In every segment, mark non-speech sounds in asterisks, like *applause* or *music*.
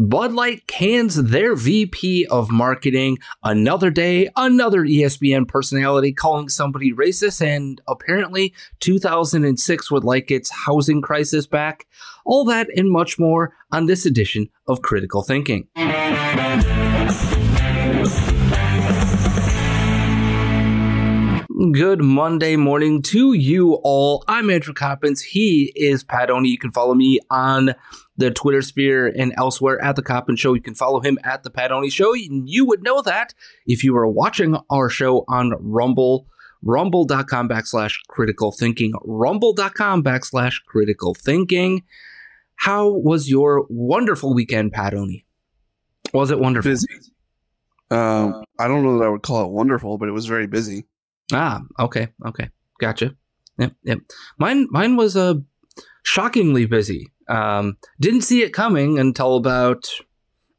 Bud Light cans their VP of marketing. Another day, another ESPN personality calling somebody racist, and apparently 2006 would like its housing crisis back. All that and much more on this edition of Critical Thinking. Good Monday morning to you all. I'm Andrew Coppins. He is Pat Oney. You can follow me on the Twitter sphere and elsewhere at the Coppins Show. You can follow him at the Pat Oney Show. You would know that if you were watching our show on Rumble, rumble.com backslash critical thinking, rumble.com backslash critical thinking. How was your wonderful weekend, Pat Oney? Was it wonderful? busy. Um, I don't know that I would call it wonderful, but it was very busy. Ah, okay, okay, gotcha. Yep, yep. Mine, mine was uh, shockingly busy. Um, didn't see it coming until about,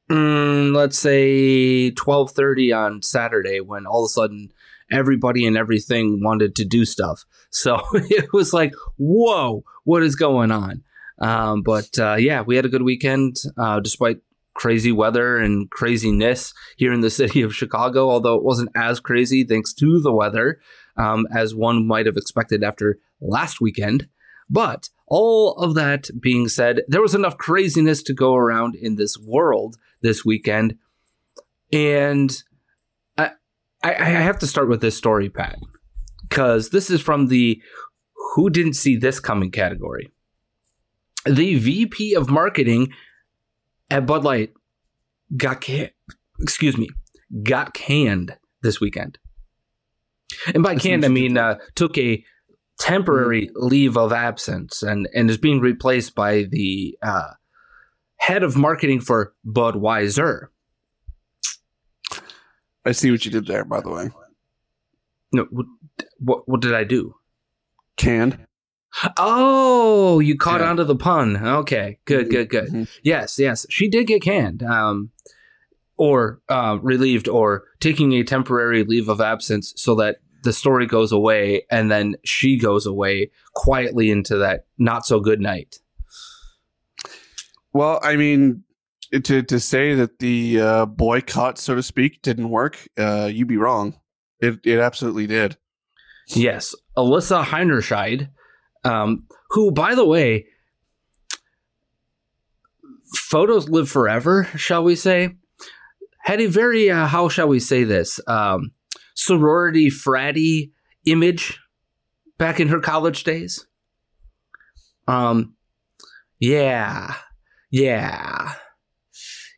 mm, let's say, twelve thirty on Saturday, when all of a sudden everybody and everything wanted to do stuff. So *laughs* it was like, whoa, what is going on? Um, but uh, yeah, we had a good weekend, uh, despite crazy weather and craziness here in the *laughs* city of Chicago, although it wasn't as crazy thanks to the weather um, as one might have expected after last weekend. But all of that being said, there was enough craziness to go around in this world this weekend. And I, I, I have to start with this story, Pat, because this is from the Who Didn't See This Coming category. The VP of marketing at Bud Light got ca- excuse me got canned this weekend. And by canned, I mean uh, took a temporary leave of absence and and is being replaced by the uh, head of marketing for Budweiser. I see what you did there, by the way. No, what what, what did I do? Canned. Oh, you caught Yeah. onto the pun. Okay, good, good, good. Mhm. Yes, yes, she did get canned, um, or uh, relieved, or taking a temporary leave of absence so that the story goes away, and then she goes away quietly into that not so good night. Well, I mean, to to say that the uh, boycott, so to speak, didn't work, uh, you'd be wrong. It it absolutely did. Yes, Alyssa Heinerscheid, um, who, by the way, photos live forever, shall we say, had a very, uh, how shall we say this, um, sorority fratty image back in her college days. Um, yeah, yeah.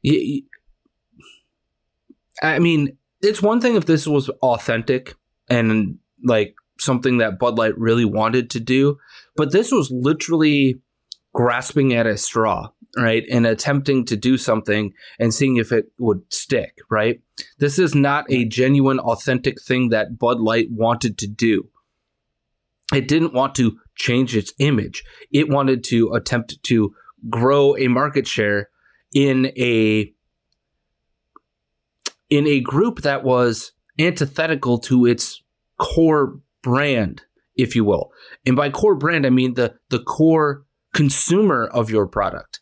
Y- I mean, it's one thing if this was authentic and like something that Bud Light really wanted to do, but this was literally grasping at a straw, right? And attempting to do something and seeing if it would stick, right? This is not a genuine, authentic thing that Bud Light wanted to do. It didn't want to change its image. It wanted to attempt to grow a market share in a in a group that was antithetical to its core brand, if you will. And by core brand, I mean the the core consumer of your product.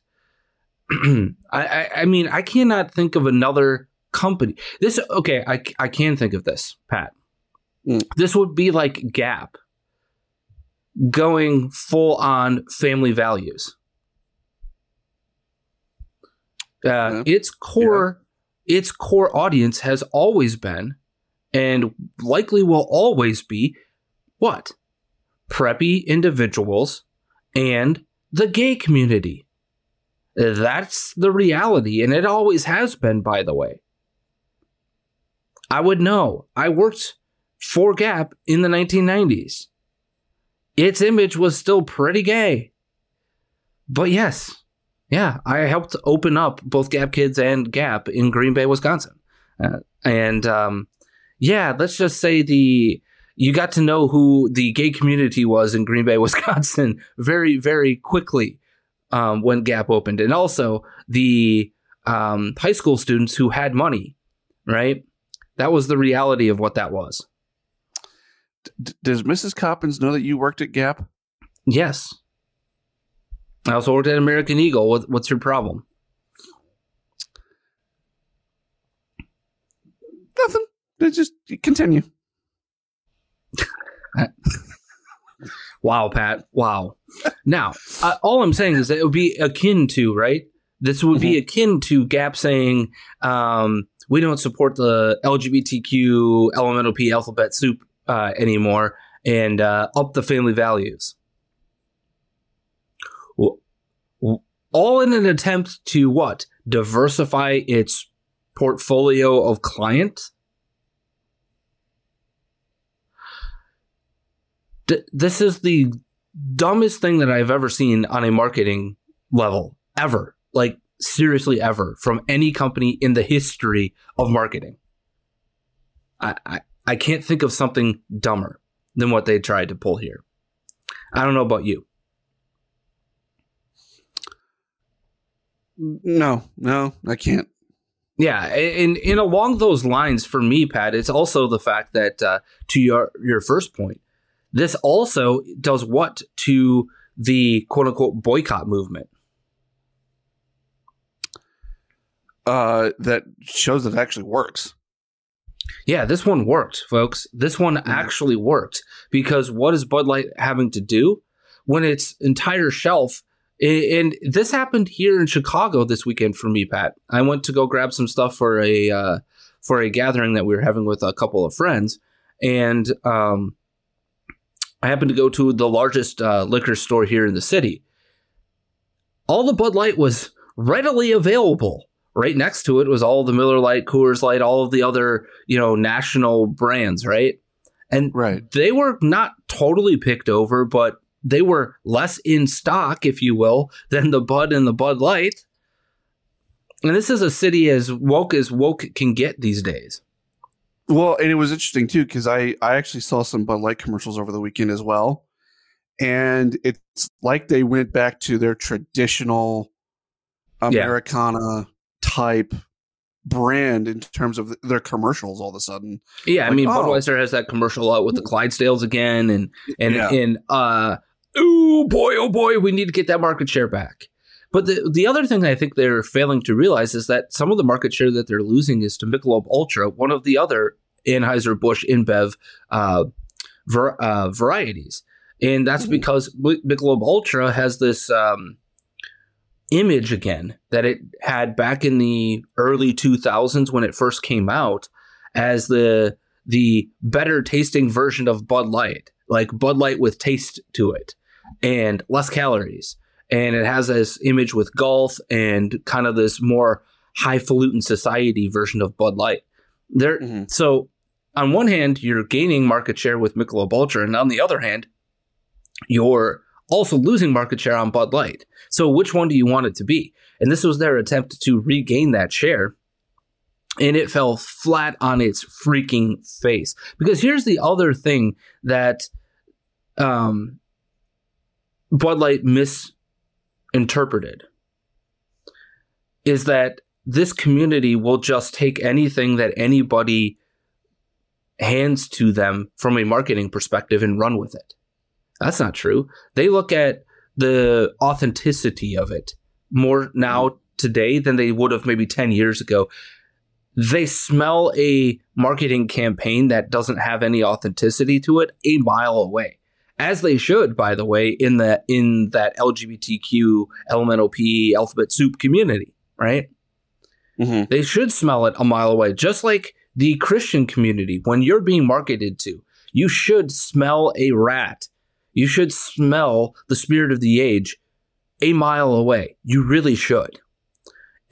*clears throat* I, I, I mean I cannot think of another company. This okay, I I can think of this, Pat. Mm. This would be like Gap going full on family values. Uh, Yeah. Its core, its core audience has always been, and likely will always be, what? Preppy individuals and the gay community. That's the reality, and it always has been, by the way. I would know. I worked for Gap in the 1990s. Its image was still pretty gay. But yes, yeah, I helped open up both Gap Kids and Gap in Green Bay, Wisconsin. Uh, and um, yeah, let's just say the you got to know who the gay community was in Green Bay, *laughs* Wisconsin very, very quickly um, when Gap opened. And also the um, high school students who had money, right? That was the reality of what that was. D- does Mrs. Coppins know that you worked at Gap? Yes. I also worked at American Eagle. What, what's your problem? Nothing. Just continue. *laughs* Wow, Pat. Wow. Now, uh, all I'm saying is that it would be akin to, right? This would be akin to Gap saying, um, we don't support the LGBTQ elemental P alphabet soup uh, anymore and uh, up the family values. All in an attempt to what? Diversify its portfolio of clients? D- this is the dumbest thing that I've ever seen on a marketing level ever. Like seriously ever from any company in the history of marketing. I, I, I can't think of something dumber than what they tried to pull here. I don't know about you. No, no, I can't. Yeah, and, and along those lines, for me, Pat, it's also the fact that uh, to your your first point, this also does what to the quote unquote boycott movement. Uh, that shows that it actually works. Yeah, this one worked, folks. This one actually worked because what is Bud Light having to do when its entire shelf? And this happened here in Chicago this weekend for me, Pat. I went to go grab some stuff for a uh, for a gathering that we were having with a couple of friends, and um, I happened to go to the largest uh, liquor store here in the city. All the Bud Light was readily available. Right next to it was all the Miller Lite, Coors Light, all of the other, you know, national brands, right? And Right. they were not totally picked over, but they were less in stock, if you will, than the Bud and the Bud Light. And this is a city as woke as woke can get these days. Well, and it was interesting too because I I actually saw some Bud Light commercials over the weekend as well, and it's like they went back to their traditional Yeah. Americana type brand in terms of their commercials. All of a sudden, Yeah, I mean oh. Budweiser has that commercial out with the Clydesdales again, and and Yeah. and uh, ooh boy, oh boy, we need to get that market share back. But the the other thing I think they're failing to realize is that some of the market share that they're losing is to Michelob Ultra, one of the other Anheuser Busch InBev uh, ver- uh, varieties, and that's because Michelob Ultra has this um, image again that it had back in the early 2000s when it first came out as the the better tasting version of Bud Light, like Bud Light with taste to it and less calories. And it has this image with golf and kind of this more highfalutin society version of Bud Light. There, Mhm. so on one hand, you're gaining market share with Michelob Ultra, and on the other hand, you're also losing market share on Bud Light. So which one do you want it to be? And this was their attempt to regain that share and it fell flat on its freaking face. Because here's the other thing that um, Bud Light misinterpreted is that this community will just take anything that anybody hands to them from a marketing perspective and run with it. That's not true. They look at the authenticity of it more now today than they would have maybe 10 years ago. They smell a marketing campaign that doesn't have any authenticity to it a mile away. As they should, by the way, in the in that LGBTQ, LMNOP, alphabet soup community, right? Mm-hmm. They should smell it a mile away. Just like the Christian community, when you're being marketed to, you should smell a rat. You should smell the spirit of the age a mile away. You really should.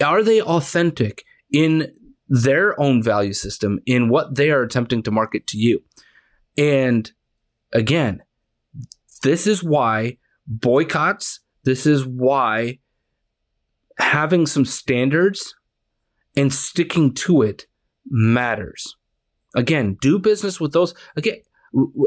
Are they authentic in their own value system, in what they are attempting to market to you? And again, this is why boycotts, this is why having some standards and sticking to it matters. Again, do business with those. Again,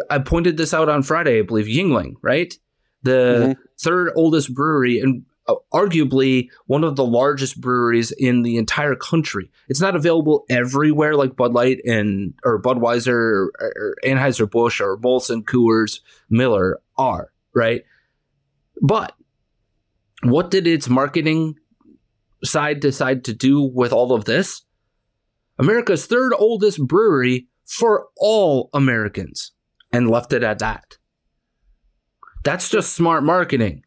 I pointed this out on Friday, I believe, Yuengling, right? The mm-hmm. third oldest brewery and uh, Uh, arguably one of the largest breweries in the entire country. It's not available everywhere like Bud Light and or Budweiser or, or Anheuser Busch or Molson Coors Miller are, right? But what did its marketing side decide to do with all of this? America's third oldest brewery for all Americans and left it at that. That's just smart marketing.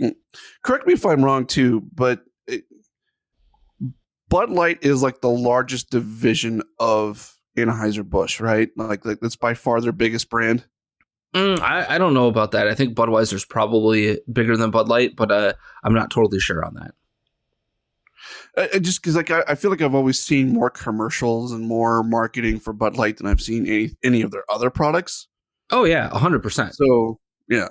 Mm. Correct me if I'm wrong too, but it, Bud Light is like the largest division of Anheuser-Busch, right? Like, like that's by far their biggest brand. Mm, I, I, don't know about that. I think Budweiser's probably bigger than Bud Light, but uh, I'm not totally sure on that. I, just because like I, I, feel like I've always seen more commercials and more marketing for Bud Light than I've seen any any of their other products. Oh yeah, hundred percent. So yeah.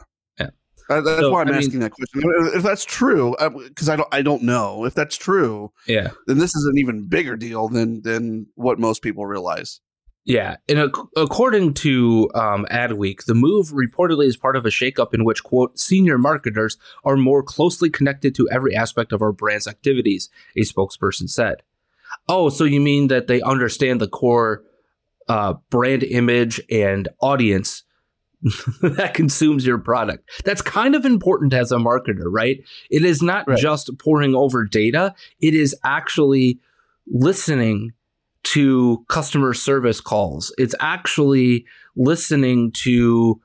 Uh, that's so, why I'm I asking mean, that question. If that's true, because uh, I don't I don't know if that's true. Yeah, then this is an even bigger deal than than what most people realize. Yeah, and according to um, Adweek, the move reportedly is part of a shakeup in which, quote, senior marketers are more closely connected to every aspect of our brand's activities, a spokesperson said. Oh, so you mean that they understand the core uh, brand image and audience *laughs* that consumes your product. That's kind of important as a marketer, right? It is not right. just poring over data, it is actually listening to customer service calls. It's actually listening to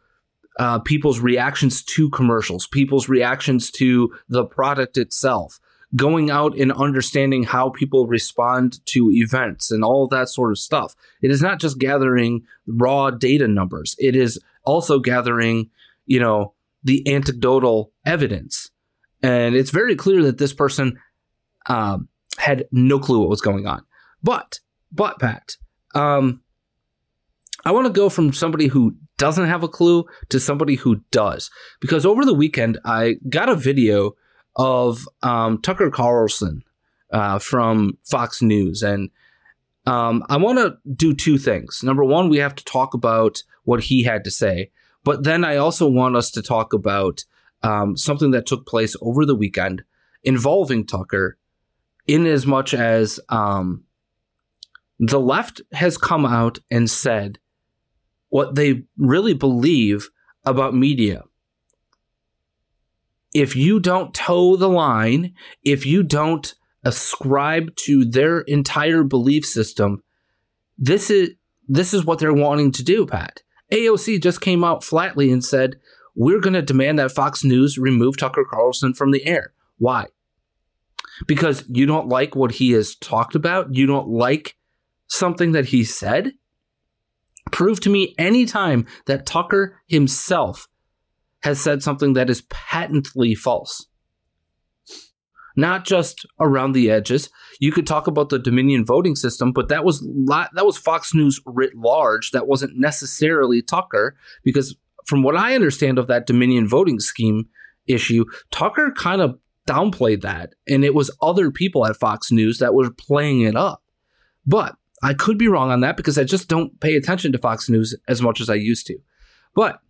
uh, people's reactions to commercials, people's reactions to the product itself, going out and understanding how people respond to events and all that sort of stuff. It is not just gathering raw data numbers. It is also gathering, you know, the anecdotal evidence. And it's very clear that this person um, had no clue what was going on. But but Pat, um, I want to go from somebody who doesn't have a clue to somebody who does, because over the weekend I got a video of um, Tucker Carlson uh, from Fox News, and um, I want to do two things. Number one, we have to talk about what he had to say, but then I also want us to talk about um, something that took place over the weekend involving Tucker, in as much as um, the left has come out and said what they really believe about media. If you don't toe the line, if you don't ascribe to their entire belief system, this is this is what they're wanting to do, Pat. AOC just came out flatly and said, "We're going to demand that Fox News remove Tucker Carlson from the air." Why? Because you don't like what he has talked about, you don't like something that he said? Prove to me any time that Tucker himself has said something that is patently false. Not just around the edges. You could talk about the Dominion voting system, but that was that was Fox News writ large. That wasn't necessarily Tucker, because from what I understand of that Dominion voting scheme issue, Tucker kind of downplayed that, and it was other people at Fox News that were playing it up. But I could be wrong on that because I just don't pay attention to Fox News as much as I used to. But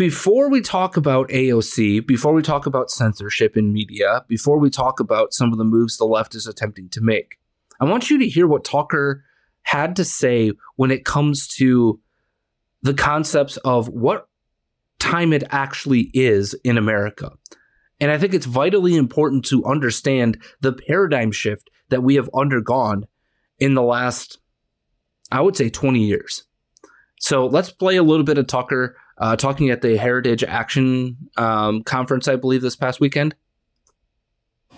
before we talk about AOC, before we talk about censorship in media, before we talk about some of the moves the left is attempting to make, I want you to hear what Tucker had to say when it comes to the concepts of what time it actually is in America. And I think it's vitally important to understand the paradigm shift that we have undergone in the last, I would say, 20 years. So let's play a little bit of Tucker uh, talking at the Heritage Action um, Conference, I believe, this past weekend.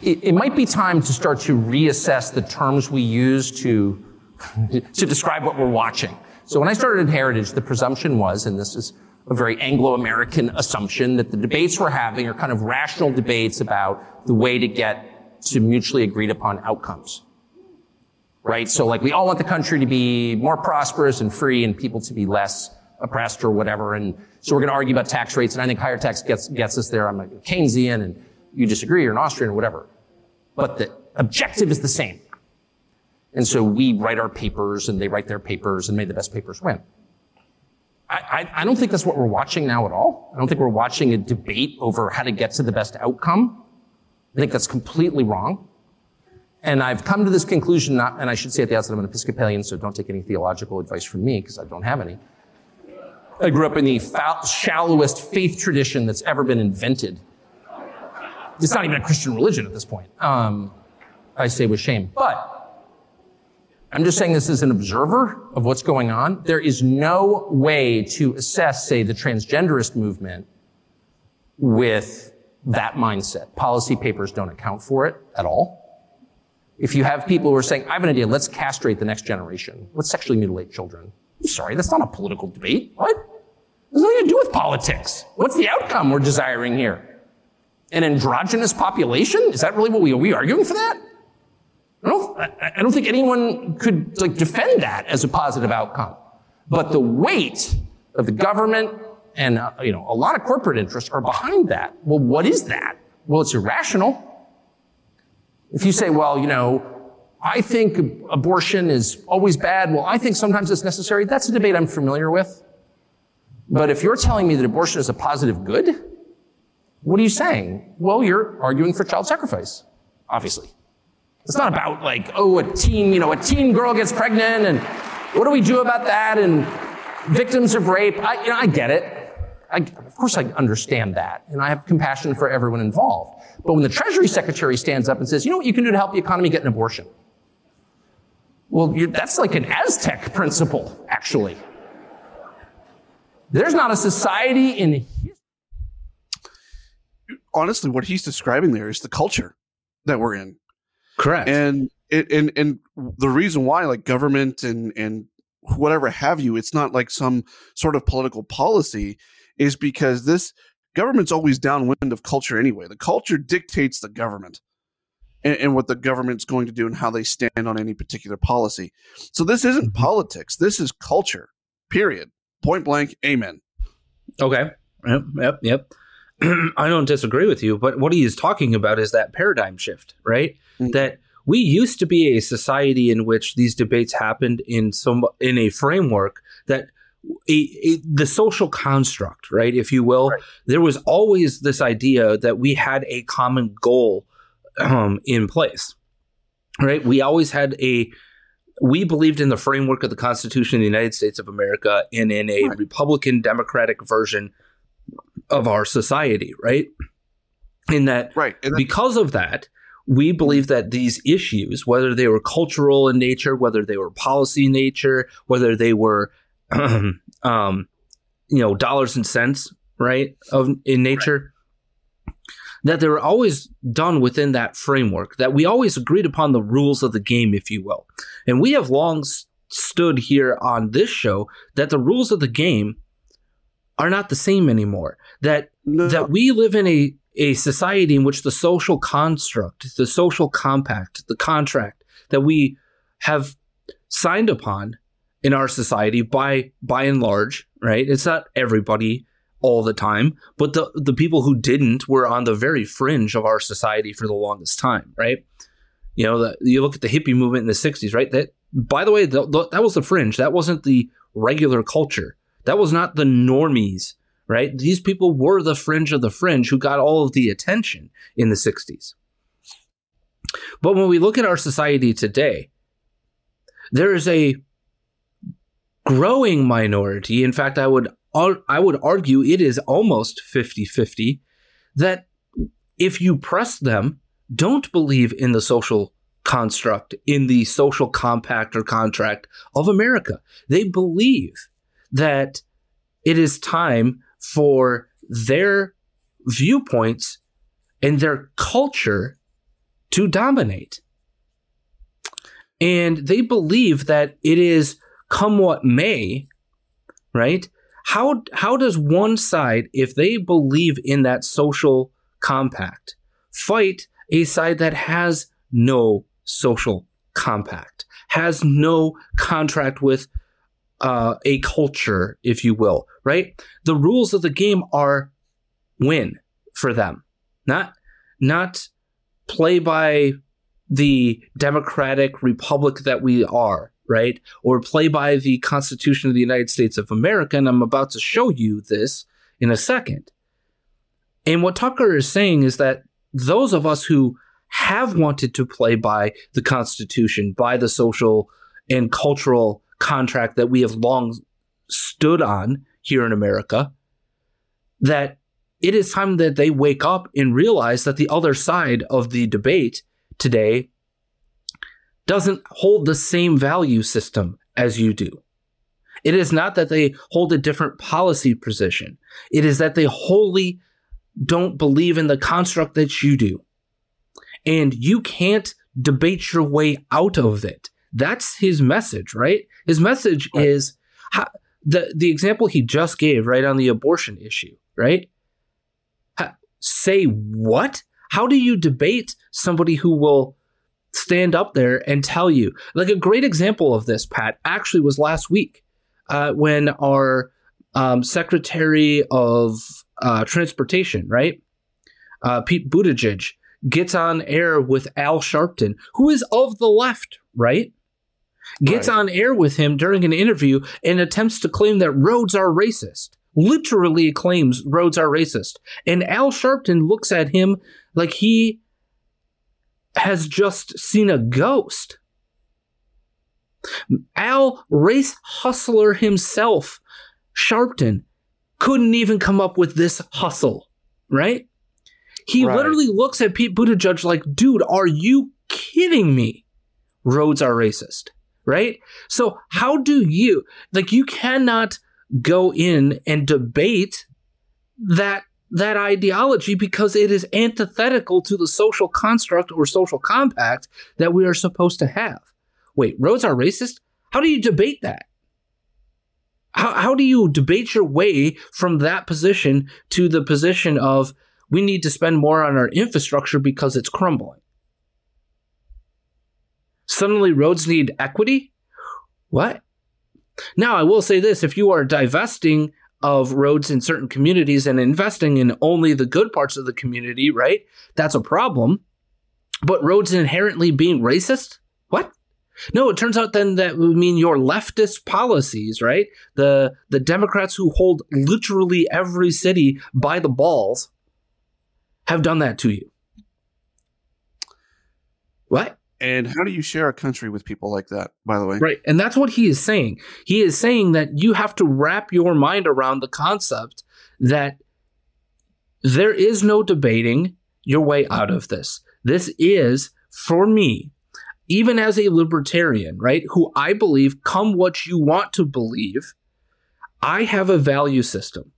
It, it might be time to start to reassess the terms we use to, *laughs* to describe what we're watching. So when I started at Heritage, the presumption was, and this is a very Anglo-American assumption, that the debates we're having are kind of rational debates about the way to get to mutually agreed upon outcomes. Right? So like we all want the country to be more prosperous and free and people to be less oppressed or whatever. And so we're going to argue about tax rates. And I think higher tax gets, gets us there. I'm a Keynesian and you disagree, you're an Austrian or whatever. But the objective is the same. And so we write our papers and they write their papers and may the best papers win. I, I, I, don't think that's what we're watching now at all. I don't think we're watching a debate over how to get to the best outcome. I think that's completely wrong. And I've come to this conclusion, not, and I should say at the outset, I'm an Episcopalian, so don't take any theological advice from me because I don't have any. I grew up in the foul, shallowest faith tradition that's ever been invented. It's not even a Christian religion at this point. Um, I say with shame. But I'm just saying this as an observer of what's going on. There is no way to assess, say, the transgenderist movement with that mindset. Policy papers don't account for it at all. If you have people who are saying, I have an idea, let's castrate the next generation. Let's sexually mutilate children. I'm sorry, that's not a political debate. What? Has nothing to do with politics. What's the outcome we're desiring here? An androgynous population? Is that really what we are we arguing for that? I don't, I don't think anyone could like defend that as a positive outcome. But the weight of the government and uh, you know a lot of corporate interests are behind that. Well, what is that? Well, it's irrational. If you say, well, you know, I think abortion is always bad. Well, I think sometimes it's necessary. That's a debate I'm familiar with. But if you're telling me that abortion is a positive good, what are you saying? Well, you're arguing for child sacrifice, obviously. It's not about like, oh, a teen, you know, a teen girl gets pregnant and what do we do about that? And victims of rape. I, you know, I get it. I, of course I understand that. And I have compassion for everyone involved. But when the Treasury Secretary stands up and says, you know what you can do to help the economy get an abortion? Well, that's like an Aztec principle, actually. There's not a society in history. honestly what he's describing there is the culture that we're in. Correct. And it, and and the reason why like government and and whatever have you, it's not like some sort of political policy is because this government's always downwind of culture anyway. The culture dictates the government and, and, what the government's going to do and how they stand on any particular policy. So this isn't mm-hmm. politics. This is culture. Period. Point blank. Amen. Okay. Yep. Yep. Yep. *clears throat* I don't disagree with you, but what he is talking about is that paradigm shift, right? Mm-hmm. That we used to be a society in which these debates happened in some in a framework that a, a, the social construct, right, if you will. Right. There was always this idea that we had a common goal um, *clears throat* in place, right? We always had a we believed in the framework of the Constitution of the United States of America and in a right. Republican Democratic version of our society, right? In that, right. because of that, we believe that these issues, whether they were cultural in nature, whether they were policy in nature, whether they were, *clears throat* um, you know, dollars and cents, right, of in nature, that they were always done within that framework, that we always agreed upon the rules of the game, if you will. And we have long stood here on this show that the rules of the game are not the same anymore. That no. that we live in a a society in which the social construct, the social compact, the contract that we have signed upon in our society by by and large, right? It's not everybody all the time, but the the people who didn't were on the very fringe of our society for the longest time, right? You know, the, you look at the hippie movement in the '60s, right? That, by the way, the, the, that was the fringe. That wasn't the regular culture. That was not the normies right? These people were the fringe of the fringe who got all of the attention in the 60s. But when we look at our society today, there is a growing minority. In fact, I would I would argue it is almost 50-50 that if you press them, don't believe in the social construct, in the social compact or contract of America. They believe that it is time for their viewpoints and their culture to dominate. And they believe that it is come what may, right? How how does one side, if they believe in that social compact, fight a side that has no social compact, has no contract with uh, a culture, if you will, right? The rules of the game are win for them, not not play by the democratic republic that we are, right? Or play by the Constitution of the United States of America. And I'm about to show you this in a second. And what Tucker is saying is that those of us who have wanted to play by the Constitution, by the social and cultural contract that we have long stood on here in America, that it is time that they wake up and realize that the other side of the debate today doesn't hold the same value system as you do. It is not that they hold a different policy position. It is that they wholly don't believe in the construct that you do. And you can't debate your way out of it. That's his message, right? His message right. is how, the the example he just gave, right, on the abortion issue, right? How, say what? How do you debate somebody who will stand up there and tell you? Like a great example of this, Pat, actually was last week uh, when our um, Secretary of uh, Transportation, right, uh, Pete Buttigieg, gets on air with Al Sharpton, who is of the left, right? gets right. on air with him during an interview and attempts to claim that roads are racist. Literally claims roads are racist. And Al Sharpton looks at him like he has just seen a ghost. Al, race hustler himself, Sharpton, couldn't even come up with this hustle, right? He right. literally looks at Pete Buttigieg like, dude, are you kidding me? Roads are racist right? So how do you like you cannot go in and debate that that ideology because it is antithetical to the social construct or social compact that we are supposed to have. Wait, roads are racist? How do you debate that? How, how do you debate your way from that position to the position of we need to spend more on our infrastructure because it's crumbling? Suddenly, roads need equity? What? Now, I will say this if you are divesting of roads in certain communities and investing in only the good parts of the community, right? That's a problem. But roads inherently being racist? What? No, it turns out then that would mean your leftist policies, right? The the Democrats who hold literally every city by the balls have done that to you. What? And how do you share a country with people like that, by the way? Right. And that's what he is saying. He is saying that you have to wrap your mind around the concept that there is no debating your way out of this. This is, for me, even as a libertarian, right, who I believe, come what you want to believe, I have a value system,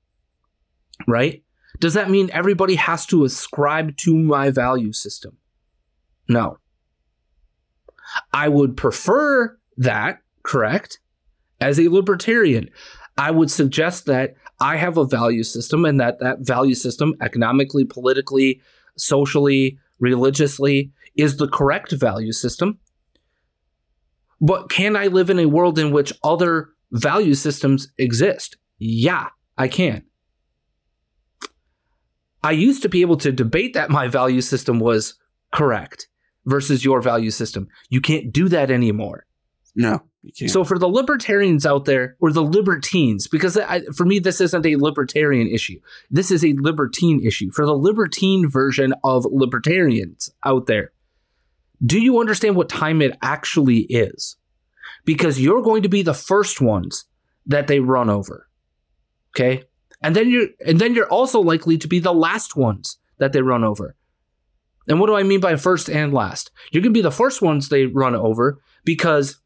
right? Does that mean everybody has to ascribe to my value system? No. I would prefer that, correct? As a libertarian, I would suggest that I have a value system and that that value system, economically, politically, socially, religiously, is the correct value system. But can I live in a world in which other value systems exist? Yeah, I can. I used to be able to debate that my value system was correct versus your value system. You can't do that anymore. No. You can't. So for the libertarians out there, or the libertines, because I, for me this isn't a libertarian issue. This is a libertine issue. For the libertine version of libertarians out there, do you understand what time it actually is? Because you're going to be the first ones that they run over. Okay? And then you're and then you're also likely to be the last ones that they run over. And what do I mean by first and last? You're going to be the first ones they run over because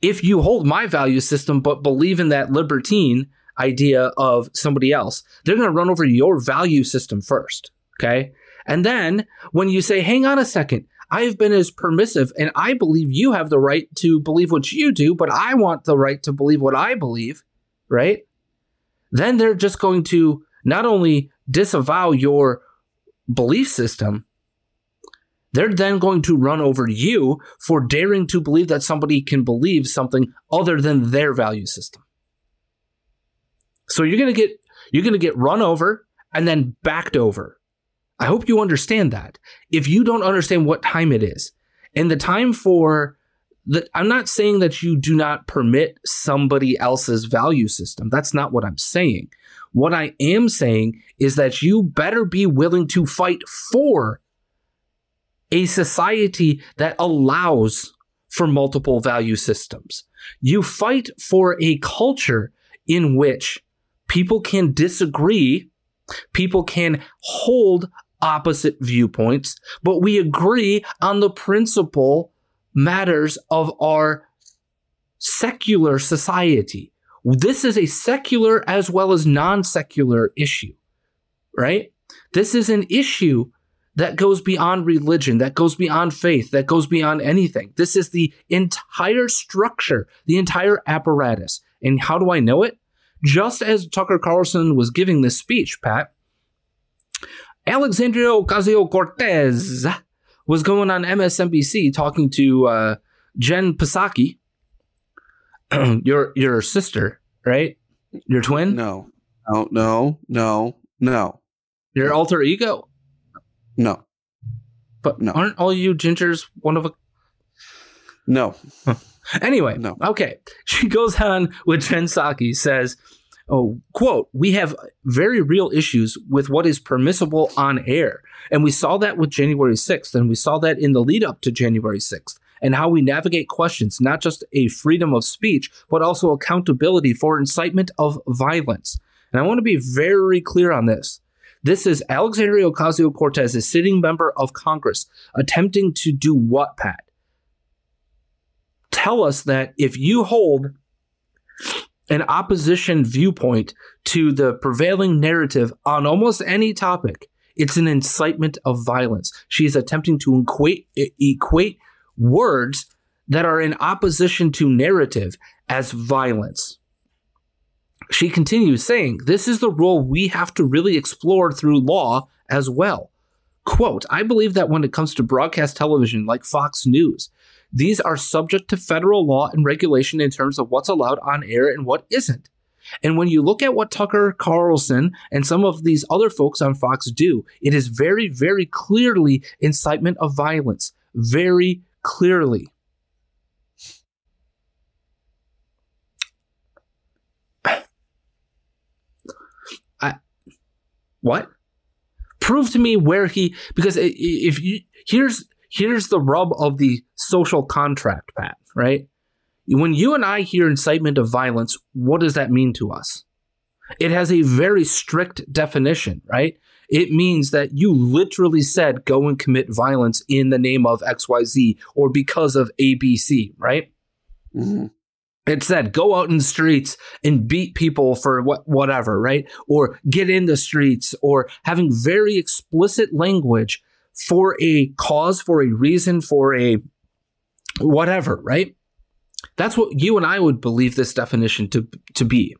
if you hold my value system but believe in that libertine idea of somebody else, they're going to run over your value system first. Okay. And then when you say, hang on a second, I've been as permissive and I believe you have the right to believe what you do, but I want the right to believe what I believe, right? Then they're just going to not only disavow your belief system, they're then going to run over you for daring to believe that somebody can believe something other than their value system. So you're going to get you're going to get run over and then backed over. I hope you understand that. If you don't understand what time it is, and the time for that I'm not saying that you do not permit somebody else's value system. That's not what I'm saying. What I am saying is that you better be willing to fight for a society that allows for multiple value systems. You fight for a culture in which people can disagree, people can hold opposite viewpoints, but we agree on the principle matters of our secular society. This is a secular as well as non secular issue, right? This is an issue that goes beyond religion, that goes beyond faith, that goes beyond anything. This is the entire structure, the entire apparatus. And how do I know it? Just as Tucker Carlson was giving this speech, Pat, Alexandria Ocasio Cortez was going on MSNBC talking to uh, Jen Psaki, *clears throat* your your sister, right? Your twin? No, no, no, no, no. Your alter ego? No. But No. aren't all you gingers one of a No. *laughs* Anyway, No. okay. *laughs* She goes on with Jen Psaki says, "Oh, quote: We have very real issues with what is permissible on air, and we saw that with January 6th, and we saw that in the lead up to January 6th, and how we navigate questions, not just a freedom of speech, but also accountability for incitement of violence." And I want to be very clear on this. This is Alexandria Ocasio Cortez, a sitting member of Congress, attempting to do what, Pat? tell us that if you hold an opposition viewpoint to the prevailing narrative on almost any topic, it's an incitement of violence. She is attempting to equate, equate words that are in opposition to narrative as violence. She continues saying, This is the role we have to really explore through law as well. Quote, I believe that when it comes to broadcast television like Fox News, these are subject to federal law and regulation in terms of what's allowed on air and what isn't. And when you look at what Tucker Carlson and some of these other folks on Fox do, it is very, very clearly incitement of violence. Very clearly. *sighs* I, what? Prove to me where he because if you here's here's the rub of the social contract, Pat, right? When you and I hear incitement of violence, what does that mean to us? It has a very strict definition, right? It means that you literally said go and commit violence in the name of XYZ or because of ABC, right? Mhm. It said go out in the streets and beat people for what whatever, right? Or get in the streets or having very explicit language for a cause, for a reason, for a whatever, right? That's what you and I would believe this definition to to be.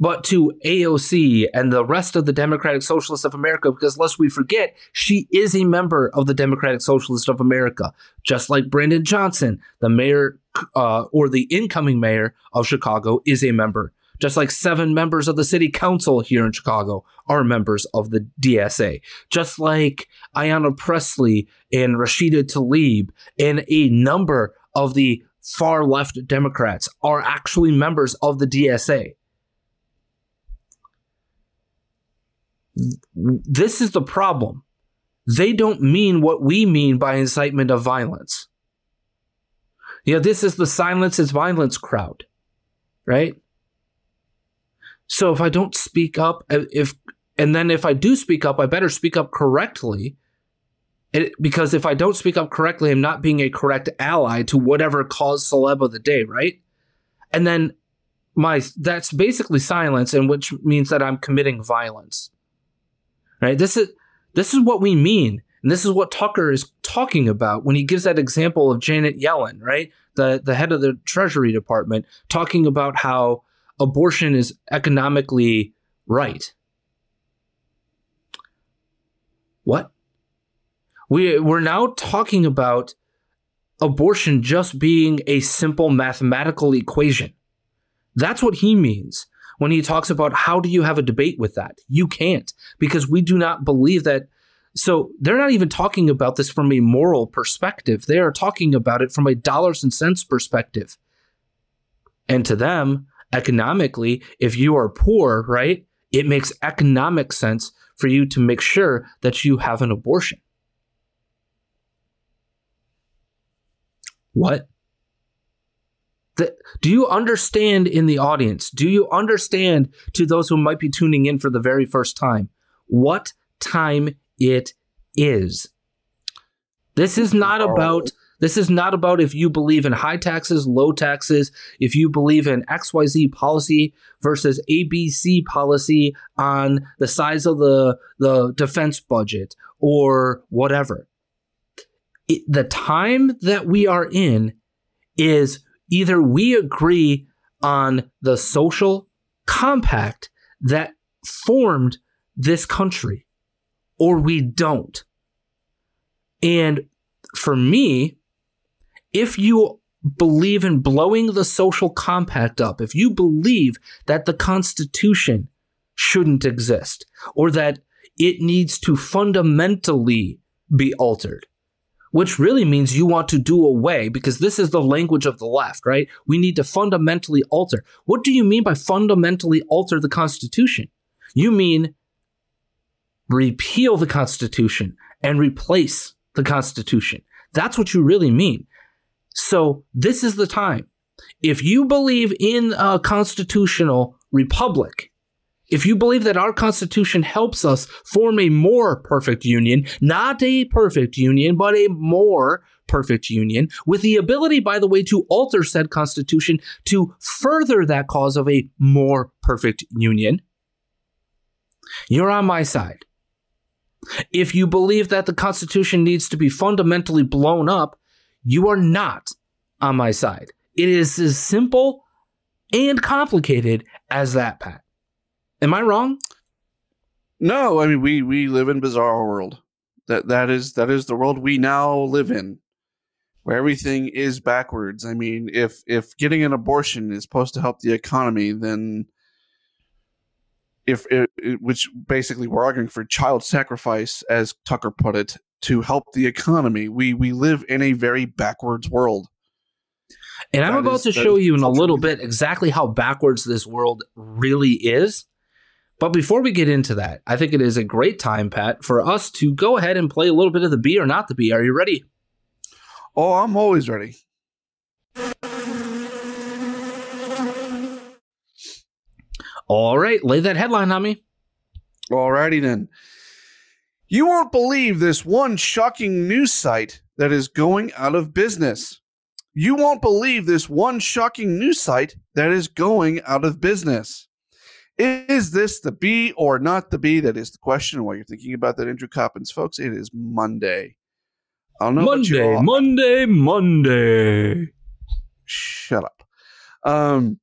But to AOC and the rest of the Democratic Socialists of America, because lest we forget, she is a member of the Democratic Socialists of America, just like Brandon Johnson, the mayor uh, or the incoming mayor of Chicago, is a member. Just like seven members of the city council here in Chicago are members of the DSA. Just like Ayanna Pressley and Rashida Tlaib and a number of the far left Democrats are actually members of the DSA. This is the problem. They don't mean what we mean by incitement of violence. Yeah, this is the silence is violence crowd, right? So if I don't speak up, if and then if I do speak up, I better speak up correctly. It, because if I don't speak up correctly, I'm not being a correct ally to whatever cause celeb of the day, right? And then my that's basically silence, and which means that I'm committing violence. Right? This is this is what we mean. And this is what Tucker is talking about when he gives that example of Janet Yellen, right? The the head of the Treasury Department, talking about how abortion is economically right. What? We we're now talking about abortion just being a simple mathematical equation. That's what he means when he talks about how do you have a debate with that? You can't because we do not believe that. So they're not even talking about this from a moral perspective. They are talking about it from a dollars and cents perspective. And to them, economically, if you are poor, right, it makes economic sense for you to make sure that you have an abortion. What? The, do you understand in the audience? Do you understand to those who might be tuning in for the very first time what time it is? This is not about this is not about if you believe in high taxes, low taxes, if you believe in XYZ policy versus ABC policy on the size of the, the defense budget or whatever. It, the time that we are in is either we agree on the social compact that formed this country or we don't. And for me, if you believe in blowing the social compact up, if you believe that the Constitution shouldn't exist or that it needs to fundamentally be altered, which really means you want to do away because this is the language of the left, right? We need to fundamentally alter. What do you mean by fundamentally alter the Constitution? You mean repeal the Constitution and replace the Constitution. That's what you really mean. So this is the time. If you believe in a constitutional republic, if you believe that our Constitution helps us form a more perfect union, not a perfect union, but a more perfect union, with the ability, by the way, to alter said Constitution to further that cause of a more perfect union, you're on my side. If you believe that the Constitution needs to be fundamentally blown up, you are not on my side. It is as simple and complicated as that, Pat. Am I wrong? No, I mean we we live in bizarre world. That that is that is the world we now live in, where everything is backwards. I mean, if if getting an abortion is supposed to help the economy, then if it, it, which basically we're arguing for child sacrifice, as Tucker put it, to help the economy. We we live in a very backwards world. And I'm about is, to show you in a little bit exactly how backwards this world really is. But before we get into that, I think it is a great time, Pat, for us to go ahead and play a little bit of the Bee or not the Bee. Are you ready? Oh, I'm always ready. All right, lay that headline on me. Alrighty then. You won't believe this one shocking news site that is going out of business. You won't believe this one shocking news site that is going out of business. Is this the Bee or not the Bee? That is the question. While you're thinking about that, Andrew Coppins, folks, it is Monday. I don't know Monday, Monday, Monday. Shut up. Um,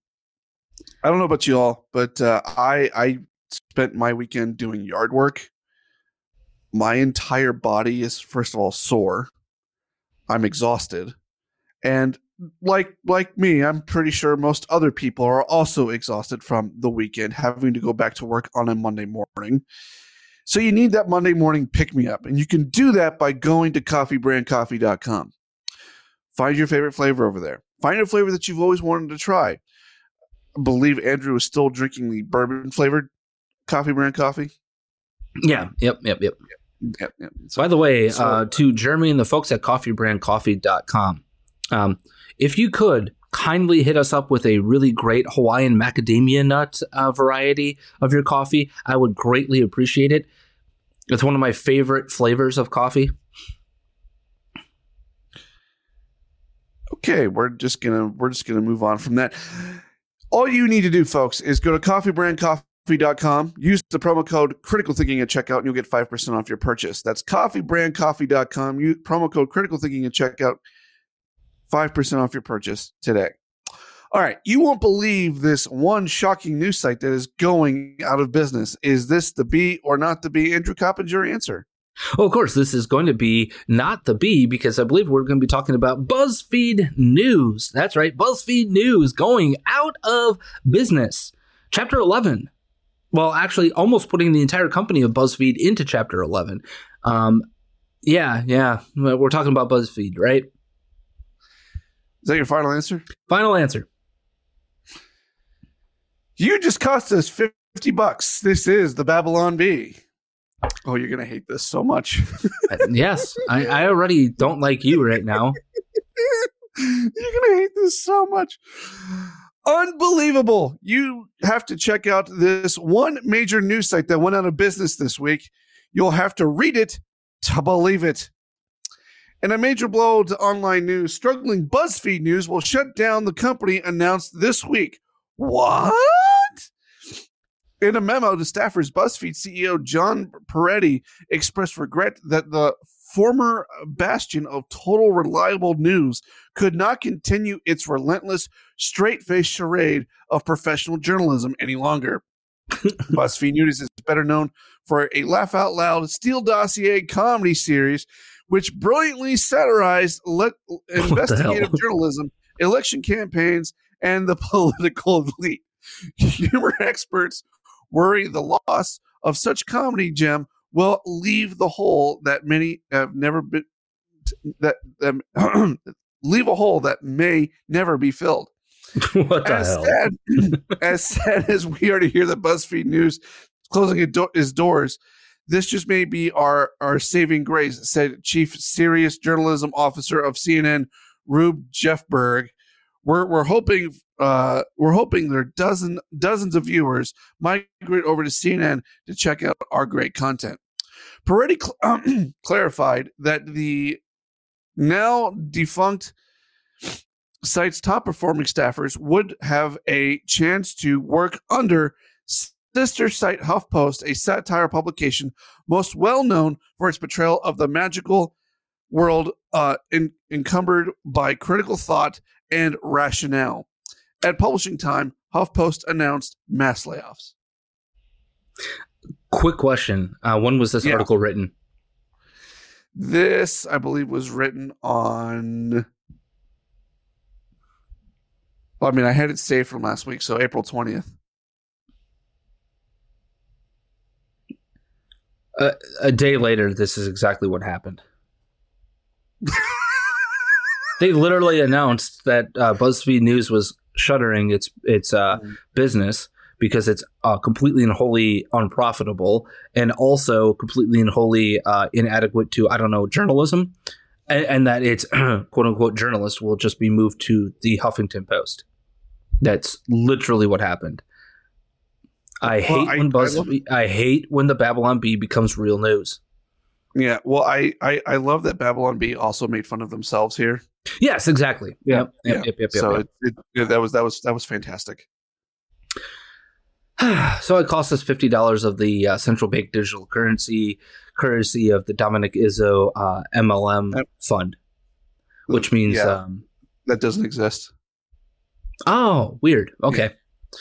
I don't know about you all, but uh, I I spent my weekend doing yard work. My entire body is first of all sore. I'm exhausted, and like like me, I'm pretty sure most other people are also exhausted from the weekend, having to go back to work on a Monday morning. So you need that Monday morning pick me up, and you can do that by going to coffeebrandcoffee.com. Find your favorite flavor over there. Find a flavor that you've always wanted to try. I believe Andrew is still drinking the bourbon flavored coffee brand coffee. Yeah. Yep. Yep. Yep. Yep, yep. yep. So, By the way, so- uh, to Jeremy and the folks at coffeebrandcoffee.com, um, if you could kindly hit us up with a really great Hawaiian macadamia nut uh, variety of your coffee, I would greatly appreciate it. It's one of my favorite flavors of coffee. okay, we're just gonna we're just gonna move on from that. All you need to do, folks, is go to coffeebrandcoffee.com, use the promo code critical thinking at checkout, and you'll get 5% off your purchase. That's coffeebrandcoffee.com. Use promo code critical thinking at checkout, 5% off your purchase today. All right, you won't believe this one shocking news site that is going out of business. Is this the Bee or not the Bee? Andrew Coppins, your answer. Oh, of course, this is going to be not the Bee because I believe we're going to be talking about BuzzFeed News. That's right, BuzzFeed News going out of business. Chapter 11. Well, actually, almost putting the entire company of BuzzFeed into Chapter 11. Um, yeah, yeah, we're talking about BuzzFeed, right? Is that your final answer? Final answer. You just cost us 50 bucks. This is the Babylon Bee. Oh, you're going to hate this so much. *laughs* Uh, yes, I, I already don't like you right now. *laughs* you're going to hate this so much. Unbelievable. You have to check out this one major news site that went out of business this week. You'll have to read it to believe it. In a major blow to online news, struggling BuzzFeed News will shut down the company announced this week. What? In a memo to staffers, BuzzFeed CEO John Peretti expressed regret that the former bastion of total reliable news could not continue its relentless, straight faced charade of professional journalism any longer. *laughs* BuzzFeed News is better known for a laugh out loud Steele Dossier comedy series, which brilliantly satirized le- *laughs* investigative journalism, election campaigns, and the *laughs* political elite. Humor experts worry the loss of such comedy gem will leave the hole that many have never been that, that *clears throat* leave a hole that may never be filled. *laughs* what the As hell? sad, as sad as we are to hear that BuzzFeed News closing do- its doors, this just may be our, our saving grace, said Chief Serious Journalism Officer of CNN, Rube Jeffberg. We're we're hoping uh, we're hoping there are dozen dozens of viewers migrate over to CNN to check out our great content. Peretti cl- *clears throat* clarified that the now defunct site's top performing staffers would have a chance to work under sister site HuffPost, a satire publication most well known for its portrayal of the magical world uh, en- encumbered by critical thought and rationale. At publishing time, HuffPost announced mass layoffs. Quick question. Uh, when was this Yeah. article written? This, I believe, was written on. Well, I mean, I had it saved from last week, so April 20th. A day later, this is exactly what happened. *laughs* they literally announced that uh, BuzzFeed News was shuttering its its uh, business because it's uh, completely and wholly unprofitable, and also completely and wholly uh, inadequate to I don't know journalism, and, and that its *clears throat* quote unquote journalists will just be moved to the Huffington Post. That's literally what happened. I hate Well, I- when I Buzz. love- I hate when the Babylon Bee becomes real news. Yeah, well, I, I I love that Babylon Bee also made fun of themselves here. Yes, exactly. Yep, Yeah. yep, yep, yep, yep. so yep. It, it, yeah, that was that was that was fantastic. *sighs* so it cost us fifty dollars of the uh, central bank digital currency, currency of the Dominic Izzo uh, MLM Yep. fund, which means Yeah. um, That doesn't exist. oh, weird. Okay,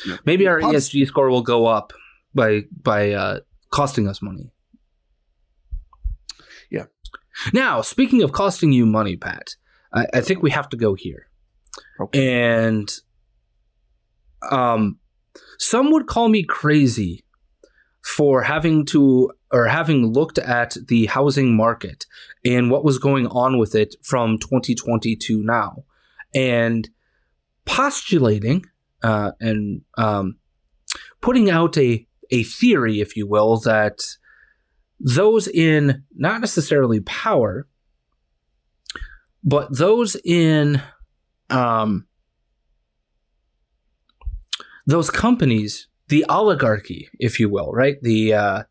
Yeah. maybe our ESG score will go up by by uh, costing us money. Yeah. Now, speaking of costing you money, Pat, I, I think we have to go here. Okay. and um some would call me crazy for having to or having looked at the housing market and what was going on with it from 2020 to now and postulating uh, and um, putting out a a theory, if you will, that those in not necessarily power, but those in um, those companies, the oligarchy, if you will, right? The uh,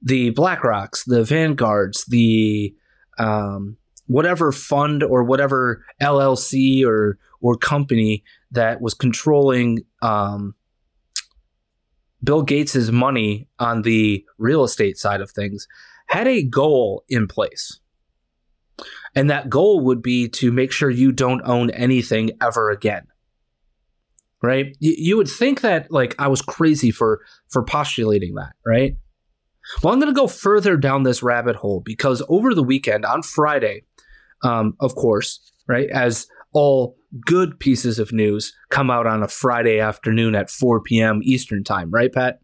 the BlackRocks, the Vanguards, the um, whatever fund or whatever LLC or or company that was controlling um, Bill Gates's money on the real estate side of things had a goal in place. And that goal would be to make sure you don't own anything ever again. Right? You, would think that like I was crazy for for postulating that, right? Well, I'm going to go further down this rabbit hole because over the weekend on Friday, um, of course, right, as all good pieces of news come out on a Friday afternoon at 4 p.m. Eastern time, right, Pat?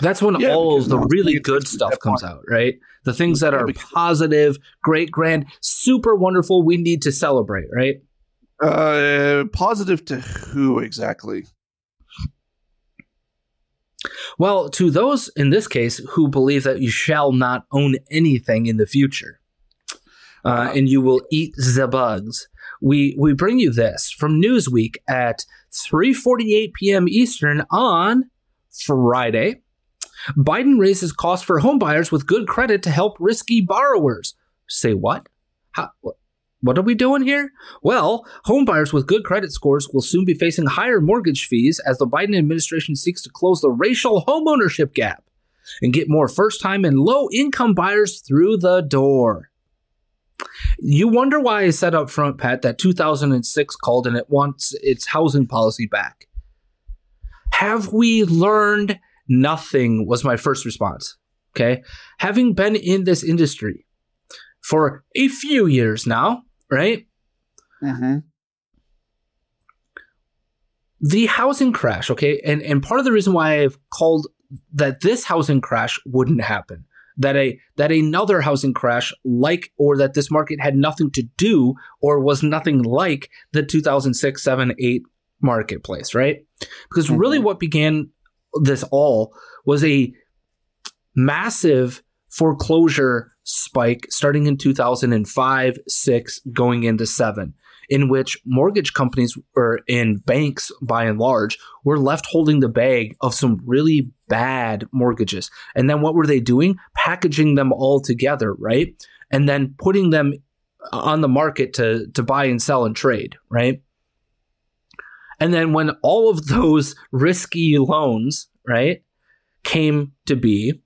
That's when yeah, all of the really good stuff comes out, right? The things that are positive, great, grand, super wonderful, we need to celebrate, right? Uh, positive to who exactly? Well, to those in this case who believe that you shall not own anything in the future, uh, uh-huh. and you will eat the bugs we we bring you this from Newsweek at 3:48 p.m. Eastern on Friday. Biden raises costs for homebuyers with good credit to help risky borrowers. Say what? How, what are we doing here? Well, homebuyers with good credit scores will soon be facing higher mortgage fees as the Biden administration seeks to close the racial homeownership gap and get more first time and low income buyers through the door. You wonder why I said up front, Pat, that 2006 called and it wants its housing policy back. Have we learned nothing? Was my first response. Okay. Having been in this industry for a few years now, right? Mm-hmm. The housing crash, okay, and and part of the reason why I've called that this housing crash wouldn't happen that a that another housing crash like or that this market had nothing to do or was nothing like the 2006 7 8 marketplace right because mm-hmm. really what began this all was a massive foreclosure spike starting in 2005 6 going into 7 in which mortgage companies or in banks by and large were left holding the bag of some really bad mortgages. And then what were they doing? Packaging them all together, right? And then putting them uh, on the market to to buy and sell and trade, right? And then when all of those risky loans, right, came to be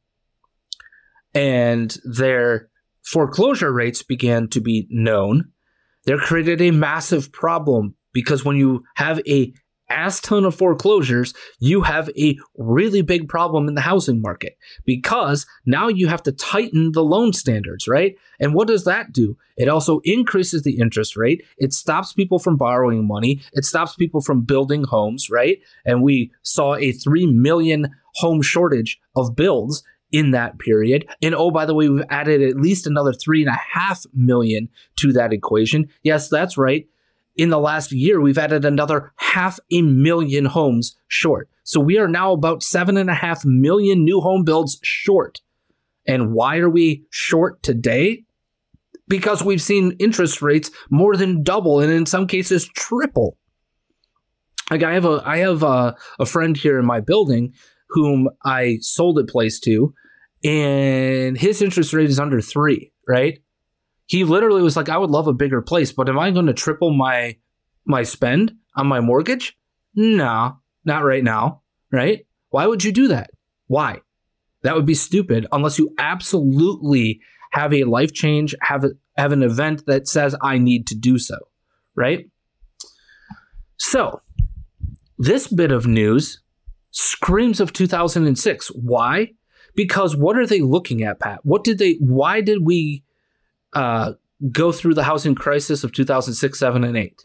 and their foreclosure rates began to be known, they created a massive problem because when you have a ass ton of foreclosures, you have a really big problem in the housing market because now you have to tighten the loan standards, right? And what does that do? It also increases the interest rate. It stops people from borrowing money. It stops people from building homes, right? And we saw a 3 million home shortage of builds in that period. And oh, by the way, we've added at least another three and a half million to that equation. Yes, that's right. In the last year, we've added another half a million homes short. So we are now about seven and a half million new home builds short. And why are we short today? Because we've seen interest rates more than double and in some cases triple. Like I have a I have a, a friend here in my building whom I sold a place to, and his interest rate is under three, right? He literally was like, I would love a bigger place, but am I going to triple my my spend on my mortgage? No, not right now, right? Why would you do that? Why? That would be stupid unless you absolutely have a life change, have a, have an event that says I need to do so, right? So, this bit of news screams of 2006. Why? Because what are they looking at, Pat? What did they? Why did we uh, go through the housing crisis of 2006, 7, and 8?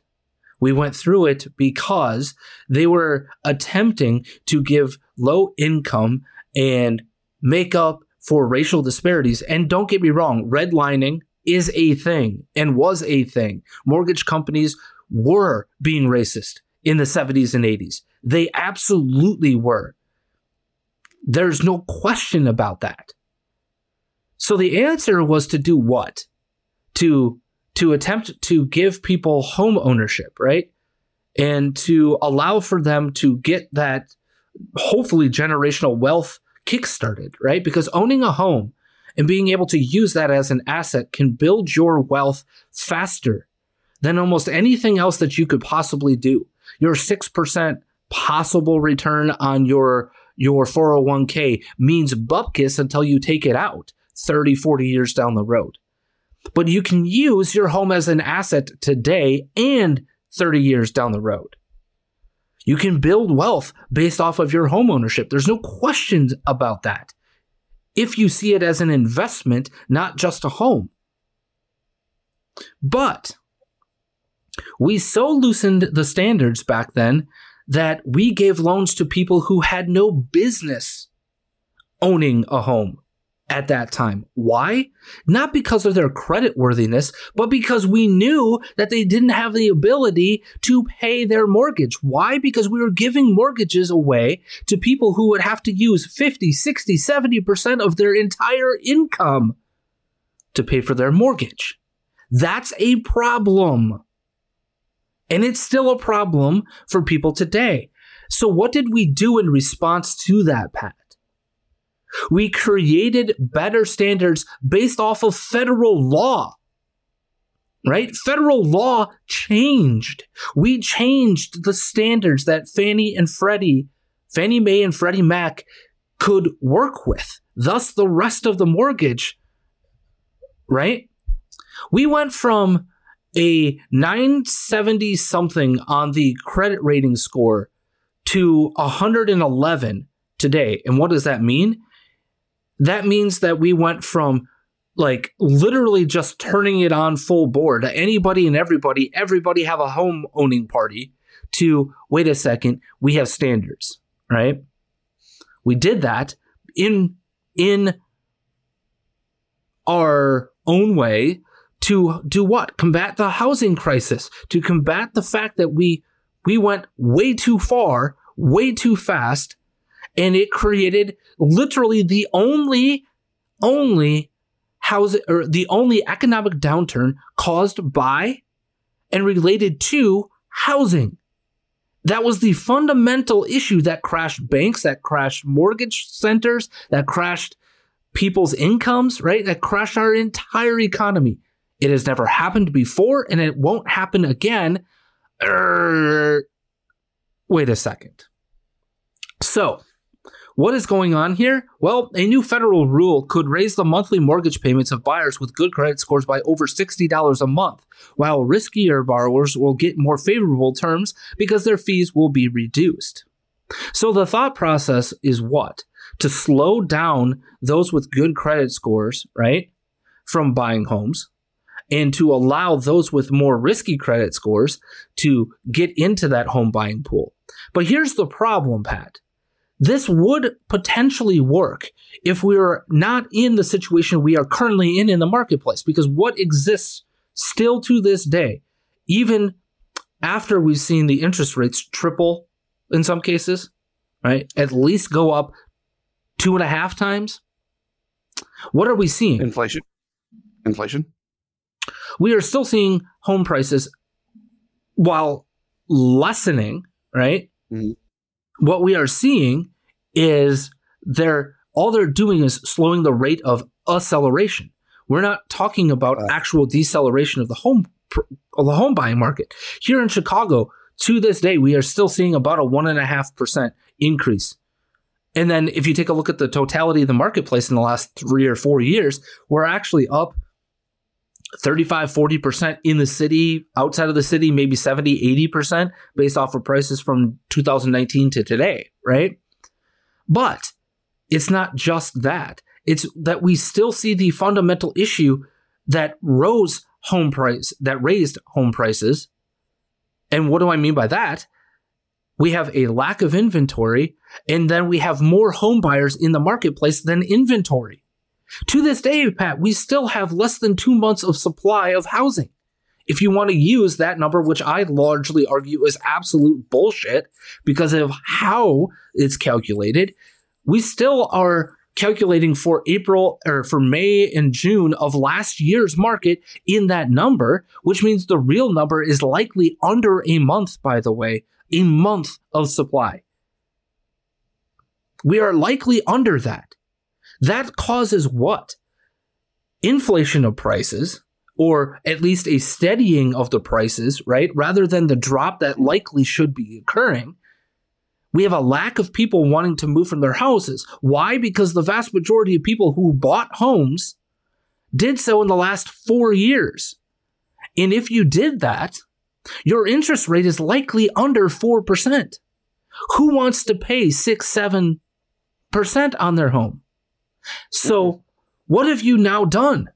We went through it because they were attempting to give low income and make up for racial disparities. And don't get me wrong, redlining is a thing and was a thing. Mortgage companies were being racist in the 70s and 80s. They absolutely were. There's no question about that. So the answer was to do what? To to attempt to give people home ownership, right? And to allow for them to get that hopefully generational wealth kickstarted, right? Because owning a home and being able to use that as an asset can build your wealth faster than almost anything else that you could possibly do. Your 6% possible return on your your 401k means bupkis until you take it out 30, 40 years down the road. But you can use your home as an asset today and 30 years down the road. You can build wealth based off of your home ownership. There's no questions about that. If you see it as an investment, not just a home. But we so loosened the standards back then that we gave loans to people who had no business owning a home at that time. Why? Not because of their credit worthiness, but because we knew that they didn't have the ability to pay their mortgage. Why? Because we were giving mortgages away to people who would have to use 50, 60, 70% of their entire income to pay for their mortgage. That's a problem. And it's still a problem for people today. So, what did we do in response to that, Pat? We created better standards based off of federal law. Right? Federal law changed. We changed the standards that Fannie and Freddie, Fannie Mae and Freddie Mac could work with. Thus, the rest of the mortgage, right? We went from a 970 something on the credit rating score to 111 today. And what does that mean? That means that we went from like literally just turning it on full board to anybody and everybody everybody have a home owning party to wait a second we have standards right we did that in in our own way to do what? Combat the housing crisis, to combat the fact that we we went way too far, way too fast, and it created literally the only only housing or the only economic downturn caused by and related to housing. That was the fundamental issue that crashed banks, that crashed mortgage centers, that crashed people's incomes, right? That crashed our entire economy. It has never happened before and it won't happen again. Er, wait a second. So, what is going on here? Well, a new federal rule could raise the monthly mortgage payments of buyers with good credit scores by over $60 a month, while riskier borrowers will get more favorable terms because their fees will be reduced. So the thought process is what? To slow down those with good credit scores, right, from buying homes, and to allow those with more risky credit scores to get into that home buying pool. But here's the problem, Pat. This would potentially work if we were not in the situation we are currently in in the marketplace, because what exists still to this day, even after we've seen the interest rates triple in some cases, right? At least go up two and a half times. What are we seeing? Inflation. Inflation we are still seeing home prices while lessening, right? Mm-hmm. What we are seeing is they're all they're doing is slowing the rate of acceleration. We're not talking about uh, actual deceleration of the home of the home buying market here in Chicago. To this day, we are still seeing about a one and a half percent increase. And then, if you take a look at the totality of the marketplace in the last three or four years, we're actually up 35, 40% in the city, outside of the city, maybe 70, 80% based off of prices from 2019 to today, right? But it's not just that. It's that we still see the fundamental issue that rose home price, that raised home prices. And what do I mean by that? We have a lack of inventory, and then we have more home buyers in the marketplace than inventory. To this day, Pat, we still have less than two months of supply of housing if you want to use that number, which I largely argue is absolute bullshit because of how it's calculated, we still are calculating for April or for May and June of last year's market in that number, which means the real number is likely under a month, by the way, a month of supply. We are likely under that. That causes what? Inflation of prices, or at least a steadying of the prices, right? Rather than the drop that likely should be occurring. We have a lack of people wanting to move from their houses. Why? Because the vast majority of people who bought homes did so in the last four years. And if you did that, your interest rate is likely under 4%. Who wants to pay 6 7% on their home? So, mm-hmm. what have you now done?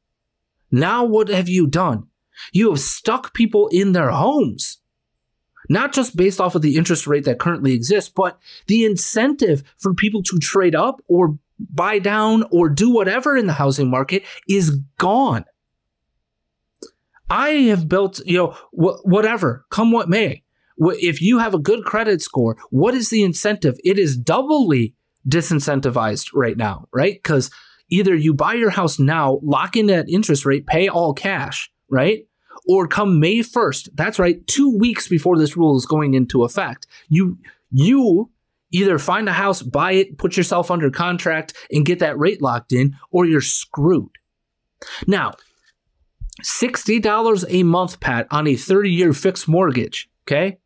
Now, what have you done? You have stuck people in their homes, not just based off of the interest rate that currently exists, but the incentive for people to trade up or buy down or do whatever in the housing market is gone. I have built, you know, wh- whatever, come what may. If you have a good credit score, what is the incentive? It is doubly disincentivized right now, right? Because either you buy your house now, lock in that interest rate, pay all cash, right? Or come May 1st, that's right, two weeks before this rule is going into effect, you you either find a house, buy it, put yourself under contract, and get that rate locked in, or you're screwed. Now, $60 a month, Pat, on a 30 year fixed mortgage, okay,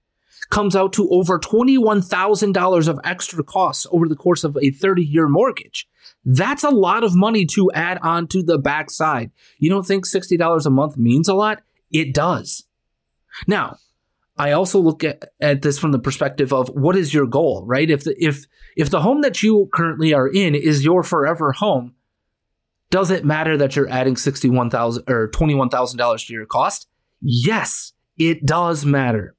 comes out to over $21,000 of extra costs over the course of a 30 year mortgage. That's a lot of money to add on to the backside. You don't think $60 a month means a lot? It does. Now, I also look at, at this from the perspective of what is your goal, right? If the, if if the home that you currently are in is your forever home, does it matter that you're adding sixty-one thousand or twenty-one thousand dollars to your cost? Yes, it does matter.